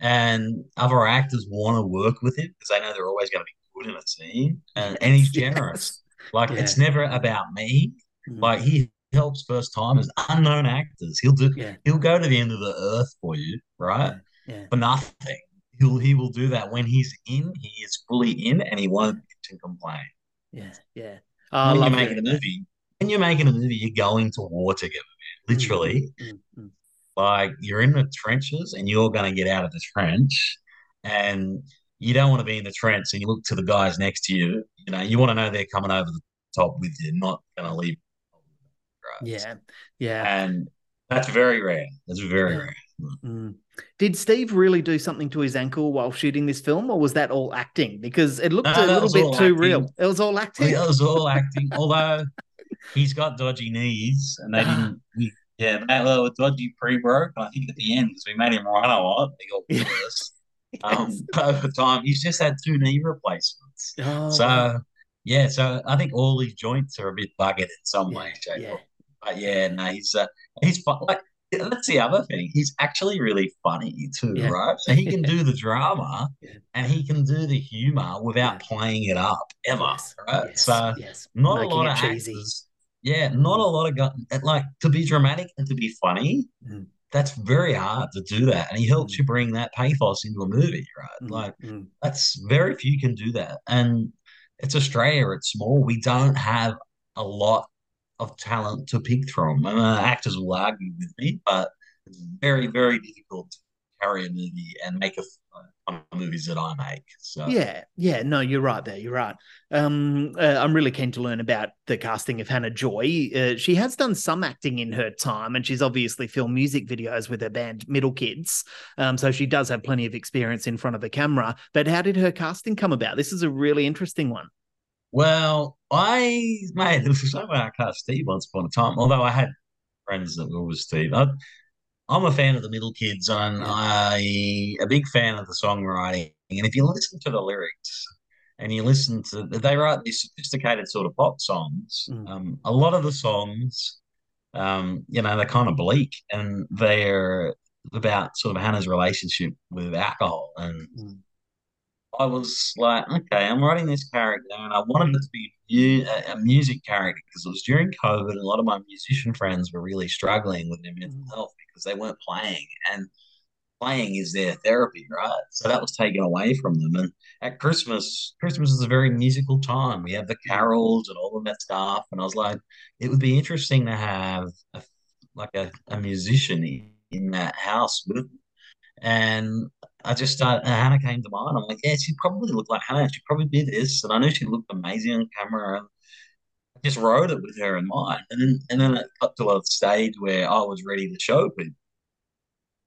and other actors want to work with him because they know they're always going to be good in a scene, and, and he's generous. Like it's never about me. Mm. Like he helps first timers, unknown actors. He'll do. Yeah. He'll go to the end of the earth for you, right? Yeah. For nothing. He'll he will do that when he's in. He is fully in, and he won't bitch and complain. Yeah. Yeah. Oh, when you're making a movie, when you're making a movie, you're going to war together, man. Literally. Mm, mm. Like you're in the trenches and you're going to get out of the trench, and you don't want to be in the trench and you look to the guys next to you. You know, you want to know they're coming over the top with you, not going to leave. Yeah. Yeah. And that's very rare. That's very rare. Mm. Did Steve really do something to his ankle while shooting this film, or was that all acting? Because it looked No, a little bit too acting. real. It was all acting. It was all acting, although he's got dodgy knees, and they didn't. We, yeah, they were dodgy pre-broke. and I think at the end, because we made him run a lot, they got worse. Um, over time, he's just had two knee replacements. Oh, so wow. yeah, so I think all his joints are a bit buggered in some way, shape, form. But yeah, no, he's uh, he's. Like that's the other thing. He's actually really funny too, Yeah. right? So he can do the drama and he can do the humor without playing it up ever, right? so yes. not Making a lot of cheesy. actors. Yeah, not a lot of gu- like to be dramatic and to be funny. Mm. That's very hard to do that, and he helps you bring that pathos into a movie, right? Like Mm. that's very few can do that, and it's Australia. It's small. We don't have a lot of talent to pick from. And uh, actors will argue with me, but it's very, very difficult to carry a movie and make a on movies that I make. So Yeah, yeah, no, you're right there. You're right. Um, uh, I'm really keen to learn about the casting of Hannah Joy. Uh, she has done some acting in her time, and she's obviously filmed music videos with her band Middle Kids. Um, so she does have plenty of experience in front of the camera. But how did her casting come about? This is a really interesting one. Well, I mate, this was something I cast Steve once upon a time. Although I had friends that were with Steve. I, I'm a fan of the Middle Kids, and I a big fan of the songwriting. And if you listen to the lyrics, and you listen to they write these sophisticated sort of pop songs. Um, a lot of the songs, um, you know, they're kind of bleak, and they're about sort of Hannah's relationship with alcohol and. I was like, okay, I'm writing this character, and I wanted it to be a, music character because it was during COVID, and a lot of my musician friends were really struggling with their mental mm. health because they weren't playing, and playing is their therapy, right? So that was taken away from them. And at Christmas, Christmas is a very musical time. We have the mm. carols and all of that stuff, and I was like, it would be interesting to have a, like a, a musician in, in that house with. And I just started, uh, Hannah came to mind. I'm like, yeah, she probably looked like Hannah. She probably did this. And I knew she looked amazing on camera. And I just wrote it with her in mind. And then, and then it got to a stage where I was ready to show people.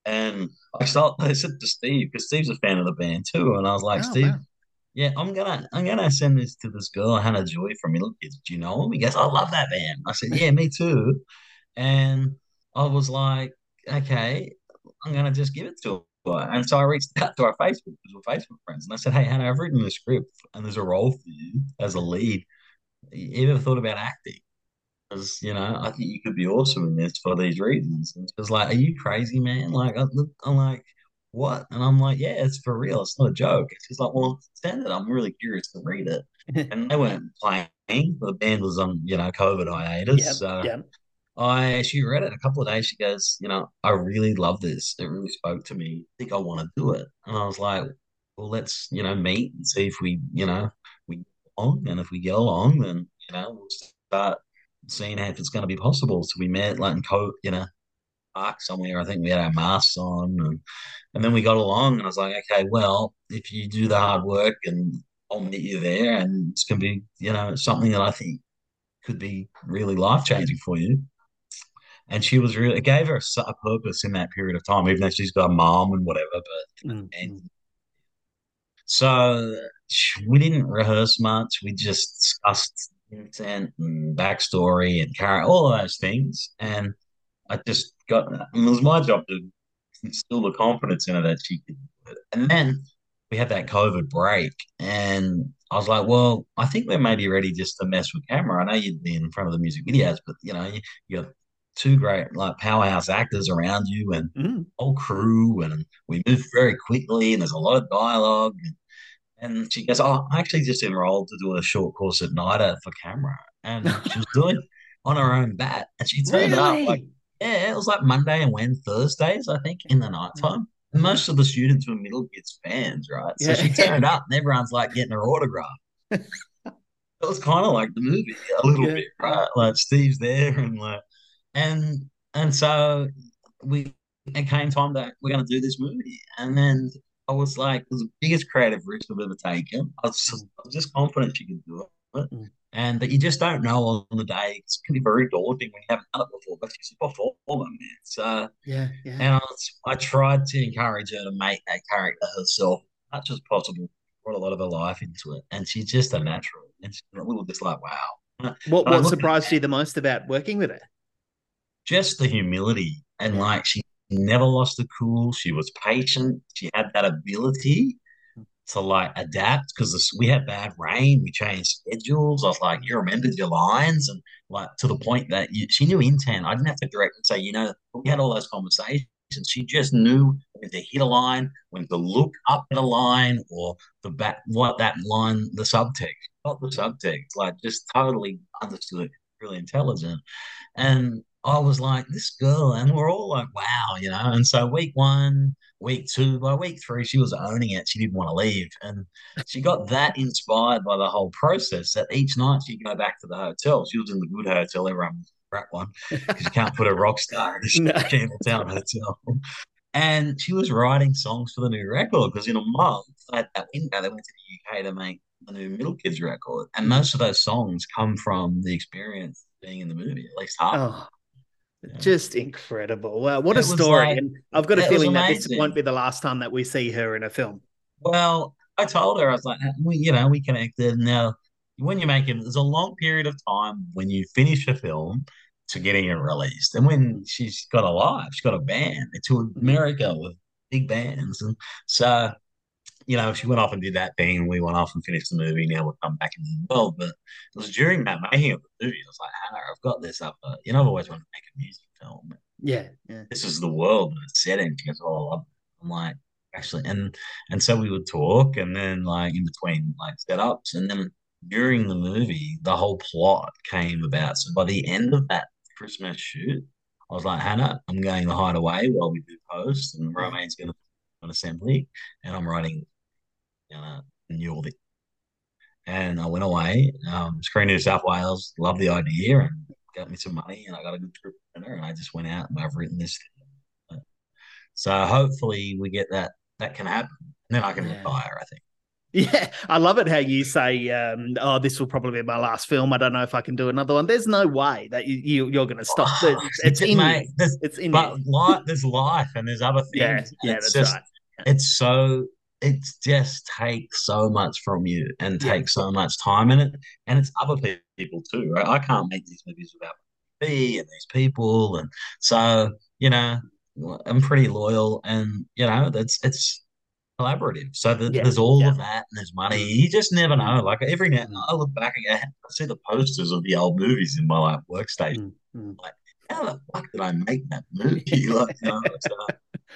And I started, I said to Steve, because Steve's a fan of the band too. And I was like, Oh, Steve, wow. yeah, I'm gonna I'm gonna send this to this girl, Hannah Joy from Middle Kids. Do you know him? He goes, I love that band. I said, Yeah, me too. And I was like, okay, I'm gonna just give it to her. And so I reached out to our Facebook because we're Facebook friends, and I said, Hey, Hannah, I've written the script, and there's a role for you as a lead. You ever thought about acting? Because you know, I think you could be awesome in this for these reasons. And she was like, Are you crazy, man? Like, I, I'm like, What? And I'm like, Yeah, it's for real. It's not a joke. And she's like, Well, send it. I'm really curious to read it. and they weren't playing. The band was on, you know, COVID hiatus. Yep, so yep. I she read it a couple of days. She goes, you know, I really love this. It really spoke to me. I think I want to do it. And I was like, well, let's you know meet and see if we you know we get along, and if we get along, then you know we'll start seeing if it's going to be possible. So we met like in co you know park somewhere. I think we had our masks on, and and then we got along. And I was like, okay, well, if you do the hard work, and I'll meet you there, and it's going to be you know something that I think could be really life changing for you and she was really it gave her a, a purpose in that period of time, even though she's got a mom and whatever. But Mm, and so we didn't rehearse much. We just discussed intent and backstory and character, all of those things. And I just got it was my job to instill the confidence in her that she could. And then we had that COVID break, and I was like, well, I think we're maybe ready just to mess with camera. I know you'd be in front of the music videos, but you know, you, you two great like powerhouse actors around you and Mm. whole crew, and we move very quickly, and there's a lot of dialogue. And she goes, Oh, I actually just enrolled to do a short course at NIDA for camera. And she was doing on her own bat. And she turned up like, yeah, it was like Monday and Wednesday, Thursdays, I think, in the nighttime. And most of the students were middle kids fans, right? So Yeah. she turned up and everyone's like getting her autograph. it was kind of like the movie a little Yeah. bit, right? Like Steve's there and like and and so we it came time that we're gonna do this movie. And then I was like, it was the biggest creative risk I've ever taken. I was just, I was just confident she could do it. Mm. And but you just don't know on the day. It's can be very daunting when you haven't done it before. But she's a performer, man. So Yeah, yeah. and I, was, I tried to encourage her to make that character herself as much as possible. Brought a lot of her life into it, and she's just a natural. And a little just like wow. What what surprised you the most about working with her? Just the humility and like she never lost the cool. She was patient. She had that ability to like adapt because we had bad rain. We changed schedules. I was like, you remembered your lines and like to the point that you, she knew intent. I didn't have to direct and say, you know, we had all those conversations. And she just knew when to hit a line, when to look up at a line, or the back what that line, the subtext, not the subtext, like just totally understood, really intelligent. And I was like, this girl, and we're all like, wow, you know. And so week one, week two, by week three, she was owning it. She didn't want to leave. And she got that inspired by the whole process that each night she'd go back to the hotel. She was in the good hotel, everyone was crap one, because you can't put a rock star in a Campbelltown hotel. And she was writing songs for the new record because in a month, at that window, they went to the UK to make the new Middle Kids record. And mm. most of those songs come from the experience being in the movie, at least half. Oh, just incredible. Wow, what It a story. like- and I've got a feeling that this won't be the last time that we see her in a film. Well, I told her, I was like, uh, we, you know, we connected. Now, when you're making, there's a long period of time when you finish a film to getting it released. And when she's got a live, she's got a band, they toured mm. America with big bands. And so, you know, she went off and did that thing, and we went off and finished the movie. Now we'll come back into the world. But it was during that making of the movie, I was like, Hannah, I've got this up. uh, You know, I've always wanted to make a music film. Yeah, yeah. This is the world that it's set in. She goes, Oh, I love it. I'm like, actually, and and so we would talk, and then like in between like setups, and then during the movie, the whole plot came about. So by the end of that Christmas shoot, I was like, Hannah, I'm going to hide away while we do post, and Romaine's going to an assembly, and I'm writing, New Orleans. And I went away, um, Screen New South Wales, loved the idea, and got me some money, and I got a good trip dinner, and I just went out and I've written this. So hopefully we get that that can happen, and then I can retire. I think. Yeah, I love it how you say, um, "Oh, this will probably be my last film. I don't know if I can do another one." There's no way that you, you you're going to stop. It's, it's in mate, you. It's in but you. life, there's life, and there's other things. Yeah, yeah, it's that's just, right. It's so it just takes so much from you and takes so much time in it, and it's other people too, right? I can't make these movies without me and these people, and so you know, I'm pretty loyal, and you know, that's it's collaborative. So that Yeah, there's all yeah. of that, and there's money. You just never know. Like every now, and I look back again, I see the posters of the old movies in my like workstation. Mm, Like, how the fuck did I make that movie? like, you know, so,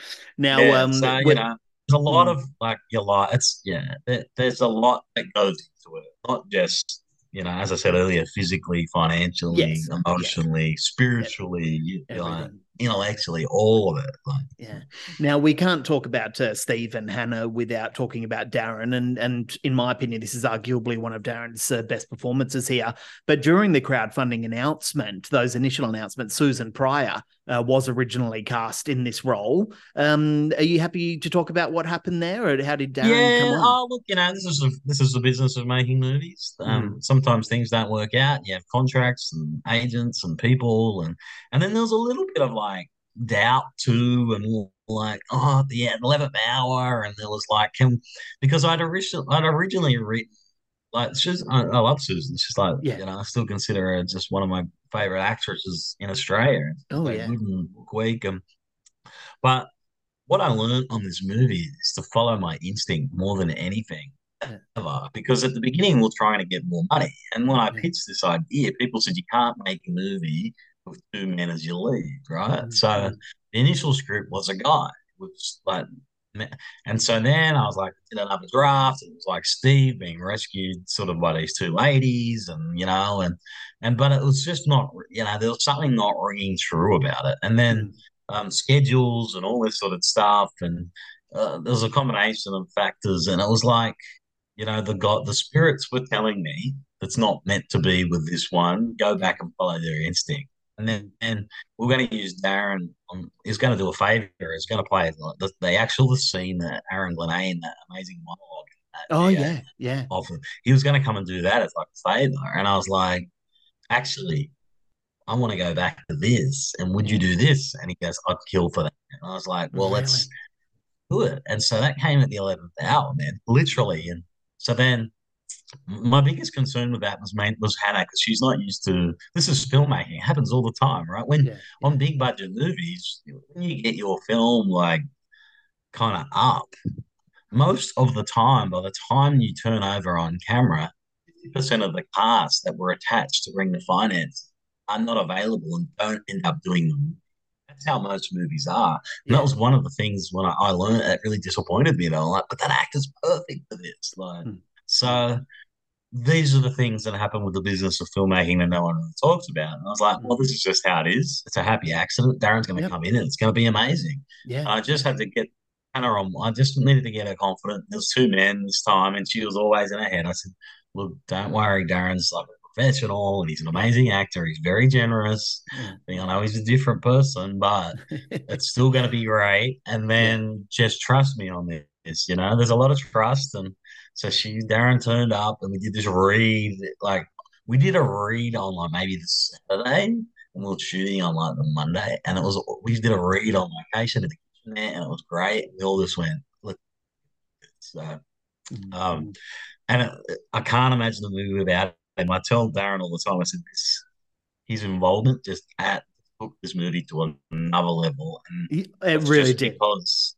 Now, yeah, um, so, you know, there's a lot Mm. of like your life. It's yeah, there, there's a lot that goes into it. Not just you know, as I said earlier, physically, financially, Yes, emotionally, spiritually, you, you know, intellectually, all of it. Like, Yeah. Now we can't talk about uh, Steve and Hannah without talking about Darren, and and in my opinion, this is arguably one of Darren's uh, best performances here. But during the crowdfunding announcement, those initial announcements, Susan Prior uh, was originally cast in this role. Um, are you happy to talk about what happened there, or how did Darren yeah, come on? oh look, you know, this is a, this is the business of making movies. Um, Mm. Sometimes things don't work out. You have contracts and agents and people, and and then there's a little bit of like doubt too, and like oh yeah, the eleventh hour, and there was like can because I'd originally I'd originally written like she's I, I love Susan. She's like Yeah. you know I still consider her just one of my favorite actresses in Australia. Oh, Like, yeah. good in Book Week, and but what I learned on this movie is to follow my instinct more than anything ever. Because at the beginning, we are trying to get more money. And when I pitched this idea, people said, you can't make a movie with two men as your lead, right? Mm-hmm. So mm-hmm. the initial script was a guy with like and so then I was like, did another draft. It was like Steve being rescued, sort of by these two ladies, and you know, and and but it was just not, you know, there was something not ringing true about it. And then um, schedules and all this sort of stuff, and uh, there was a combination of factors, and it was like, you know, the God, the spirits were telling me that's not meant to be with this one. Go back and follow their instinct. And then and we're going to use Darren. On, he's going to do a favor. He's going to play the, the actual scene that Aaron Glenane in that amazing monologue. That oh yeah, yeah. Often he was going to come and do that as like a favor, and I was like, actually, I want to go back to this. And would you do this? And he goes, I'd kill for that. And I was like, well, really? let's do it. And so that came at the eleventh hour, man, literally. And so then my biggest concern with that was main was Hannah because she's not used to this is filmmaking. It happens all the time, right? When yeah, on big budget movies, when you get your film like kind of up, most of the time, by the time you turn over on camera, 50% of the cast that were attached to bring the finance are not available and don't end up doing them. That's how most movies are. And yeah. that was one of the things when I, I learned that really disappointed me though. Like, but that actor's perfect for this. Like mm. So these are the things that happen with the business of filmmaking that no one really talks about. And I was like, well, this is just how it is. It's a happy accident. Darren's going to yep. come in and it's going to be amazing. Yeah. I just had to get Hannah on. I just needed to get her confident. There's two men this time, and she was always in her head. I said, look, don't worry. Darren's like a professional and he's an amazing actor. He's very generous. Mm. I know he's a different person, but it's still going to be great. And then just trust me on this. You know, there's a lot of trust and – so she Darren turned up and we did this read. Like we did a read on like maybe the Saturday and we were shooting on like the Monday. And it was we did a read on location at the kitchen there and it was great. We all just went, look. So mm-hmm. um and it, I can't imagine the movie without him. I tell Darren all the time, I said this his involvement just at took this movie to another level. And it really did. Because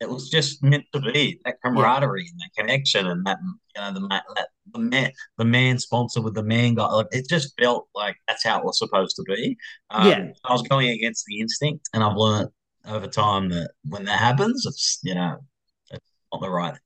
it was just meant to be that camaraderie yeah. and that connection and that you know the man, that, the man the man sponsor with the man guy like it just felt like that's how it was supposed to be um, yeah I was going against the instinct and I've learned over time that when that happens it's you know it's not the right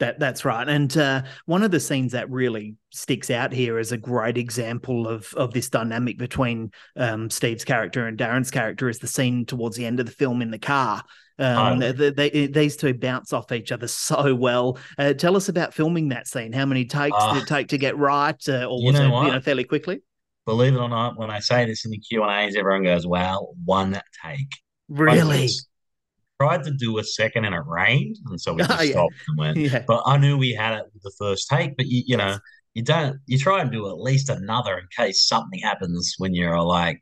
that that's right, and uh, one of the scenes that really sticks out here is a great example of of this dynamic between um, Steve's character and Darren's character is the scene towards the end of the film in the car. Um, oh. they, they, these two bounce off each other so well. Uh, tell us about filming that scene. How many takes uh, did it take to get right, uh, or was it you know fairly quickly? Believe it or not, when I say this in the Q and A's, everyone goes, "Wow, one take." Really? tried to do a second and it rained, and so we just oh, yeah. stopped and went. Yeah. But I knew we had it with the first take. But you, you know, you don't. You try and do at least another in case something happens when you're like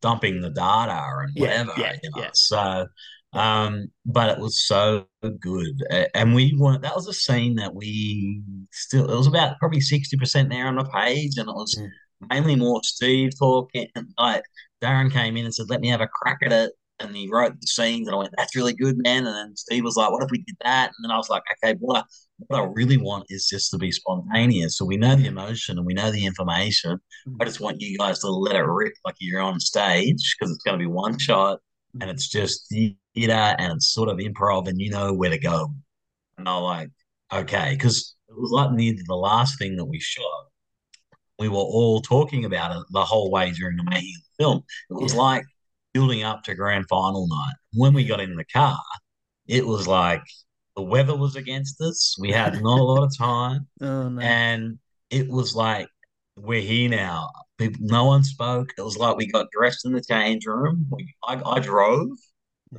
dumping the data and whatever. Yeah, you know? So, um, but it was so good, and we weren't. That was a scene that we still. It was about probably sixty percent there on the page, and it was. Mm. Mainly more Steve talking. Like Darren came in and said, "Let me have a crack at it," and he wrote the scenes, and I went, "That's really good, man." And then Steve was like, "What if we did that?" And then I was like, "Okay, what I, what I really want is just to be spontaneous. So we know the emotion and we know the information. I just want you guys to let it rip like you're on stage because it's going to be one shot, and it's just theater and it's sort of improv, and you know where to go." And I am like, "Okay," because it was like near the last thing that we shot. We were all talking about it the whole way during the making of the film. It was yeah. like building up to grand final night. When we got in the car, it was like the weather was against us. We had not a lot of time. Oh, no. And it was like, we're here now. People, no one spoke. It was like we got dressed in the change room. We, I, I drove.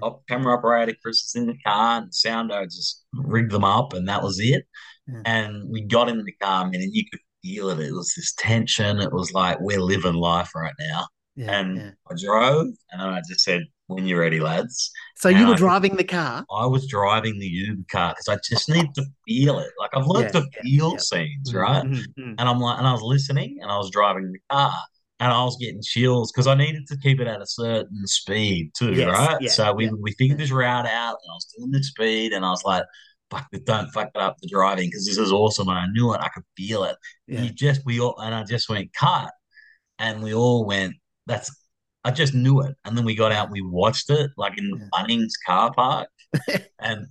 Up, camera operator Chris is in the car, and Soundo just rigged them up, and that was it. Yeah. And we got in the car, man, and you could feel it. It was this tension. It was like we're living life right now. Yeah, and yeah. I drove, and I just said, "When you're ready, lads." So and you were I, driving the car. I was driving the Uber car because I just need to feel it. Like I've learned yeah, to feel scenes, mm-hmm, right? Mm-hmm. And I'm like, and I was listening, and I was driving the car, and I was getting chills because I needed to keep it at a certain speed too, yes, right? so we we figured this route out, and I was doing the speed, and I was like, fuck it, don't fuck it up the driving because this is awesome. And I knew it, I could feel it. Yeah. You just we all and I just went cut. And we all went, that's I just knew it. And then we got out, we watched it like in the Bunnings car park, and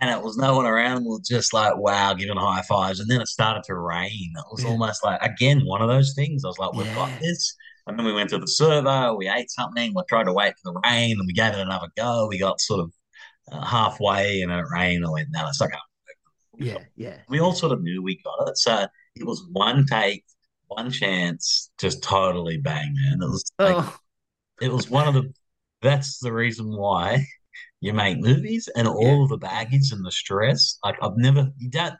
and it was no one around. We were just like, wow, giving high fives. And then it started to rain. It was Yeah. almost like, again, one of those things. I was like, we've Yeah. got this. And then we went to the servo, we ate something, we tried to wait for the rain, and we gave it another go. We got sort of uh, halfway and it rained. I went, no, it's not going to Yeah, yeah. we all sort of knew we got it. So it was one take, one chance, just totally bang, man. It was like, Oh, it was one of the that's the reason why you make movies and all of the baggage and the stress. Like I've never you don't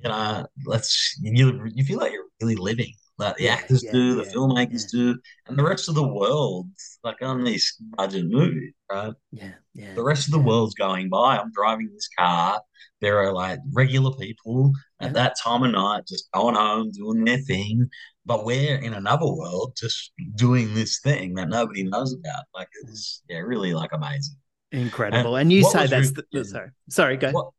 you know, let's you you feel like you're really living. Like the Yeah, actors yeah, do, the yeah, filmmakers do, and the rest of the world, like on these budget movies, right? yeah, yeah. The rest of the world's going by. I'm driving this car. There are like regular people at that time of night just going home, doing their thing. But we're in another world just doing this thing that nobody knows about. Like it's yeah, really like amazing. Incredible. And And you say that's the, sorry. Sorry, go. What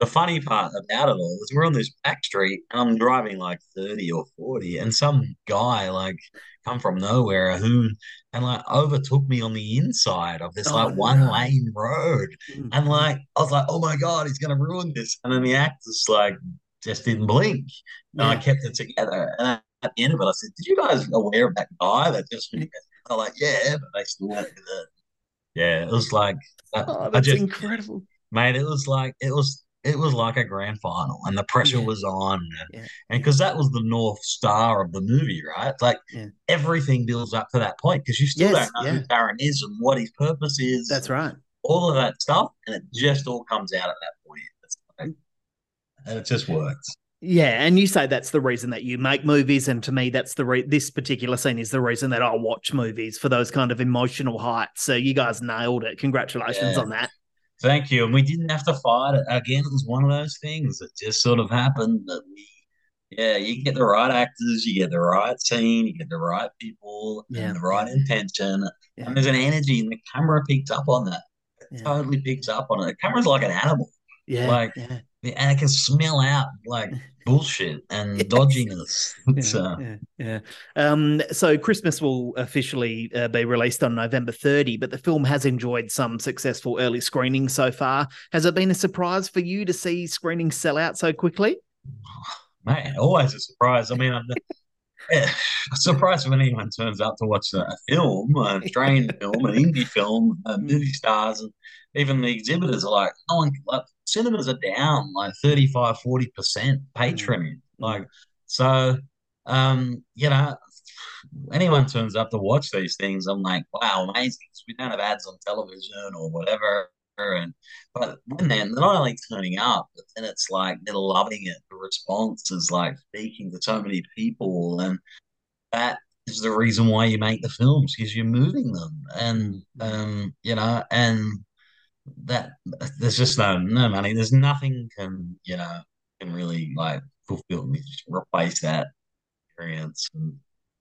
the funny part about it all is we're on this back street and I'm driving like 30 or 40 and some guy like come from nowhere who and like overtook me on the inside of this Oh, like one no. lane road. Mm. And like I was like, oh my God, he's gonna ruin this. And then the actors like just didn't blink. And I kept it together. And at the end of it, I said, Did you guys aware of that guy that just they're like, Yeah, but they still went with it. Yeah, it was like I- Oh, that's just incredible. mate, it was like it was it was like a grand final and the pressure Yeah. was on Yeah. and because that was the north star of the movie right like Yeah. everything builds up to that point because you still Yes, don't know who Darren is and what his purpose is That's right. all of that stuff and it just all comes out at that point like, and it just works Yeah, and you say that's the reason that you make movies, and to me, that's the re- this particular scene is the reason that I watch movies for those kind of emotional heights. So you guys nailed it. Congratulations Yeah. on that. thank you and we didn't have to fight it again it was one of those things that just sort of happened that we yeah, you get the right actors, you get the right scene, you get the right people, Yeah. and the right intention, Yeah. and there's an energy, and the camera picks up on that. It totally picks up on it. The camera's like an animal, Yeah, like, yeah, and it can smell out like bullshit and Yes. dodginess. Yeah, uh, yeah, yeah. Um, so Christmess will officially uh, be released on November 30, but the film has enjoyed some successful early screenings so far. Has it been a surprise for you to see screenings sell out so quickly? man, always a surprise. I mean, I'm yeah, surprised when anyone turns up to watch a film, a Australian film, an indie film, uh, movie stars, and even the exhibitors are like, no one, like, cinemas are down like 35, 40% patronage. Like, so, um, you know, anyone turns up to watch these things, I'm like, wow, amazing. we don't have ads on television or whatever. And but when they're not only turning up, but then it's like they're loving it. The response is like speaking to so many people, and that is the reason why you make the films because you're moving them, and um, you know, and that there's just um, no no money. There's nothing can you know can really like fulfill replace that experience, and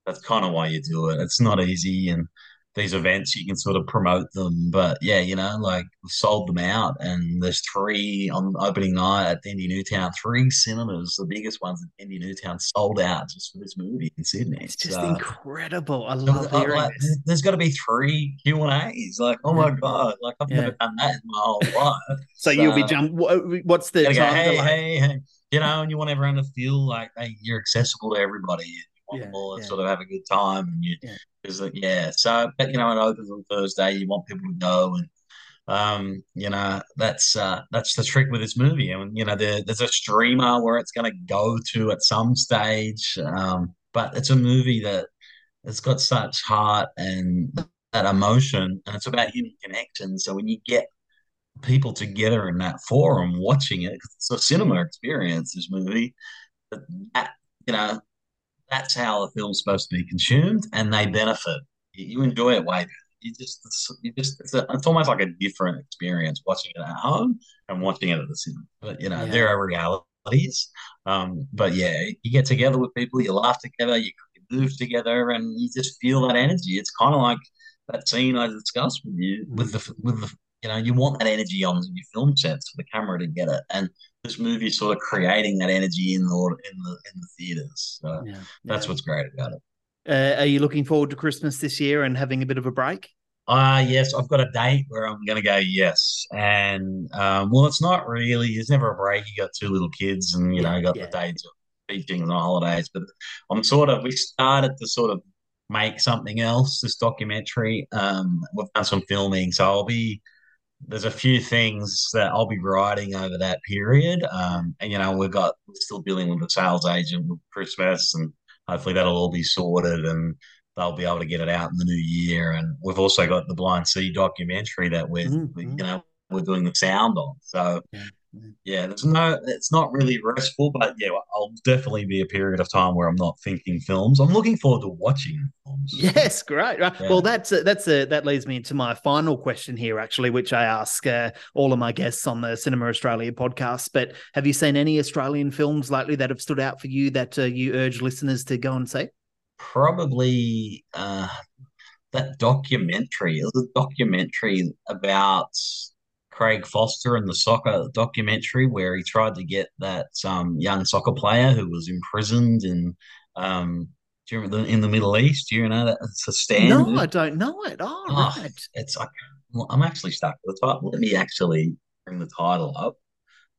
that's kind of why you do it. It's not easy, and these events you can sort of promote them, but yeah, you know, like sold them out, and there's three on opening night at Dendy Newtown, three cinemas, the biggest ones at Dendy Newtown, sold out just for this movie in Sydney. It's just So- incredible. I love uh, hearing like, this. there's got to be three Q and A's. Like, oh my god, like I've Yeah. never done that in my whole life. So you'll be jump. What's the go, time hey, hey, hey, you know, and you want everyone to feel like hey, you're accessible to everybody. Want Yeah, to yeah. sort of have a good time, and you, Yeah. yeah. So, but you know, it opens on Thursday. You want people to go, and um, you know, that's uh, that's the trick with this movie. And you know, there, there's a streamer where it's going to go to at some stage, um, but it's a movie that it's got such heart and that emotion, and it's about human connection. So when you get people together in that forum watching it, 'cause it's a cinema experience. This movie, that you know, that's how the film's supposed to be consumed, and they benefit. You, enjoy it way better. You just, it's, you just, it's, a, it's almost like a different experience watching it at home and watching it at the cinema. But you know, Yeah. there are realities. Um, but yeah, you get together with people, you laugh together, you, you move together, and you just feel that energy. It's kind of like that scene I discussed with you with the with the you know you want that energy on your film sets for the camera to get it, and this movie is sort of creating that energy in the in the in the theaters. So Yeah, that's yeah. what's great about it. Uh, are you looking forward to Christmas this year and having a bit of a break? Ah, yes, I've got a date where I'm going to go. Yes, and um, well, it's not really. There's never a break. You got two little kids, and you know, you got the dates of teaching and holidays. But I'm sort of. We started to sort of make something else. This documentary. Um, we've done some filming, so I'll be. There's a few things that I'll be writing over that period. Um, and you know, we've got we're still dealing with the sales agent with Christmess, and hopefully that'll all be sorted and they'll be able to get it out in the new year. And we've also got the Blind Sea documentary that we're Mm-hmm. you know we're doing the sound on. So yeah, there's no, it's not really restful, but yeah, I'll definitely be a period of time where I'm not thinking films. I'm looking forward to watching films. Yes, great. Right. Yeah. Well, that's a, that's a, that leads me into my final question here, actually, which I ask uh, all of my guests on the Cinema Australia podcast. But have you seen any Australian films lately that have stood out for you that uh, you urge listeners to go and see? Probably uh, that documentary. It was a documentary about Craig Foster and the soccer documentary where he tried to get that um, young soccer player who was imprisoned in um, do you remember the, in the Middle East. Do you know that it's a Stan? No, I don't know it. Oh, Oh, right. It's well, I'm actually stuck with the title. Let me actually bring the title up.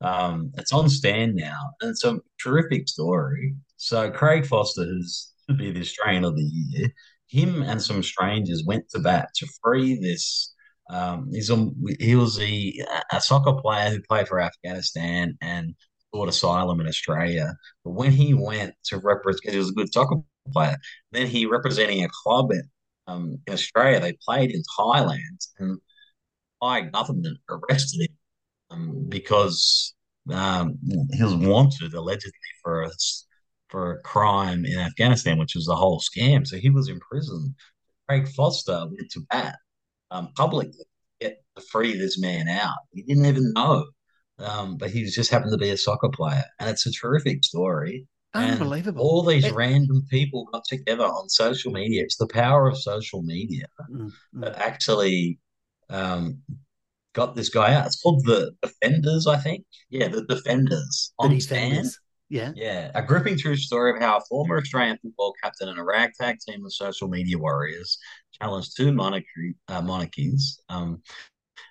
Um, it's on Stan now, and it's a terrific story. So Craig Foster, who's to be the Australian of the Year, him and some strangers went to bat to free this. Um, he's a, he was a, a soccer player who played for Afghanistan and sought asylum in Australia. But when he went to represent, because he was a good soccer player, then he representing a club in, um, in Australia. They played in Thailand, and Thai government arrested him um, because um, he was wanted allegedly for a, for a crime in Afghanistan, which was the whole scam. So he was in prison. Craig Foster went to bat um, publicly get to free this man out. He didn't even know, um, but he just happened to be a soccer player, and it's a terrific story. And Unbelievable. all these It- random people got together on social media. It's the power of social media Mm, mm. that actually um, got this guy out. It's called the Defenders, I think. Yeah, the Defenders The on. Defenders. Yeah. Yeah, a gripping true story of how a former Australian football captain and a ragtag team of social media warriors challenged two monarchy, uh, monarchies, um,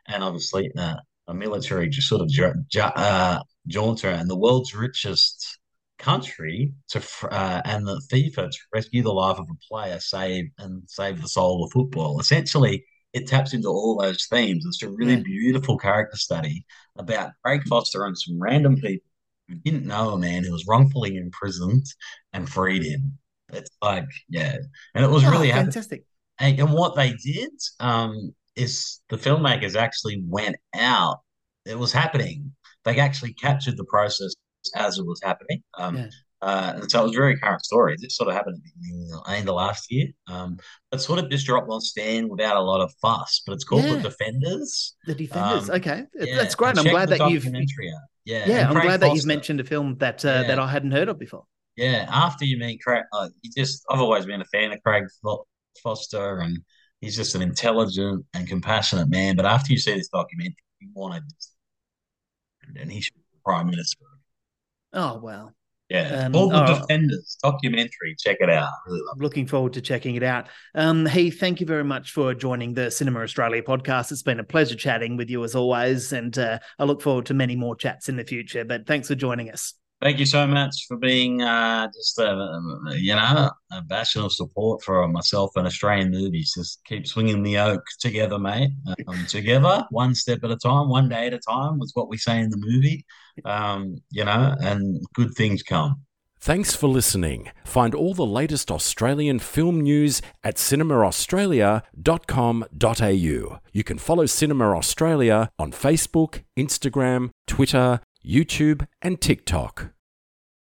and obviously uh, a military just sort of ja- ja- uh, junta and the world's richest country to uh, and the FIFA to rescue the life of a player, save and save the soul of football. Essentially, it taps into all those themes. It's a really beautiful character study about Craig Foster and some random people who didn't know a man who was wrongfully imprisoned and freed him. It's like, yeah. And it was Oh, really fantastic. And, and what they did um, is the filmmakers actually went out. It was happening. They actually captured the process as it was happening. Um, Yeah. uh, and so it was a very current story. This sort of happened at the beginning of end of last year. Um, but sort of just dropped on Stan without a lot of fuss. But it's called Yeah. The Defenders. The Defenders. Um, okay. Yeah, That's great. and I'm glad that you've. out. Yeah, Yeah, I'm glad that you've mentioned a film that uh, Yeah. that I hadn't heard of before. Yeah, after you meet Craig, uh, you just I've always been a fan of Craig Foster, and he's just an intelligent and compassionate man. But after you see this documentary, you want to, and he should be prime minister. Oh wow. Yeah, Um, all the oh. Defenders documentary. Check it out. Really. Looking forward to checking it out. Um, Heath, thank you very much for joining the Cinema Australia podcast. It's been a pleasure chatting with you as always, and uh, I look forward to many more chats in the future. But thanks for joining us. Thank you so much for being uh, just a, you know a bastion of support for myself and Australian movies. Just keep swinging the oak together, mate. Um, together, one step at a time, one day at a time, was what we say in the movie. Um, you know, and good things come. Thanks for listening. Find all the latest Australian film news at cinemaaustralia.com.au. You can follow Cinema Australia on Facebook, Instagram, Twitter, YouTube, and TikTok.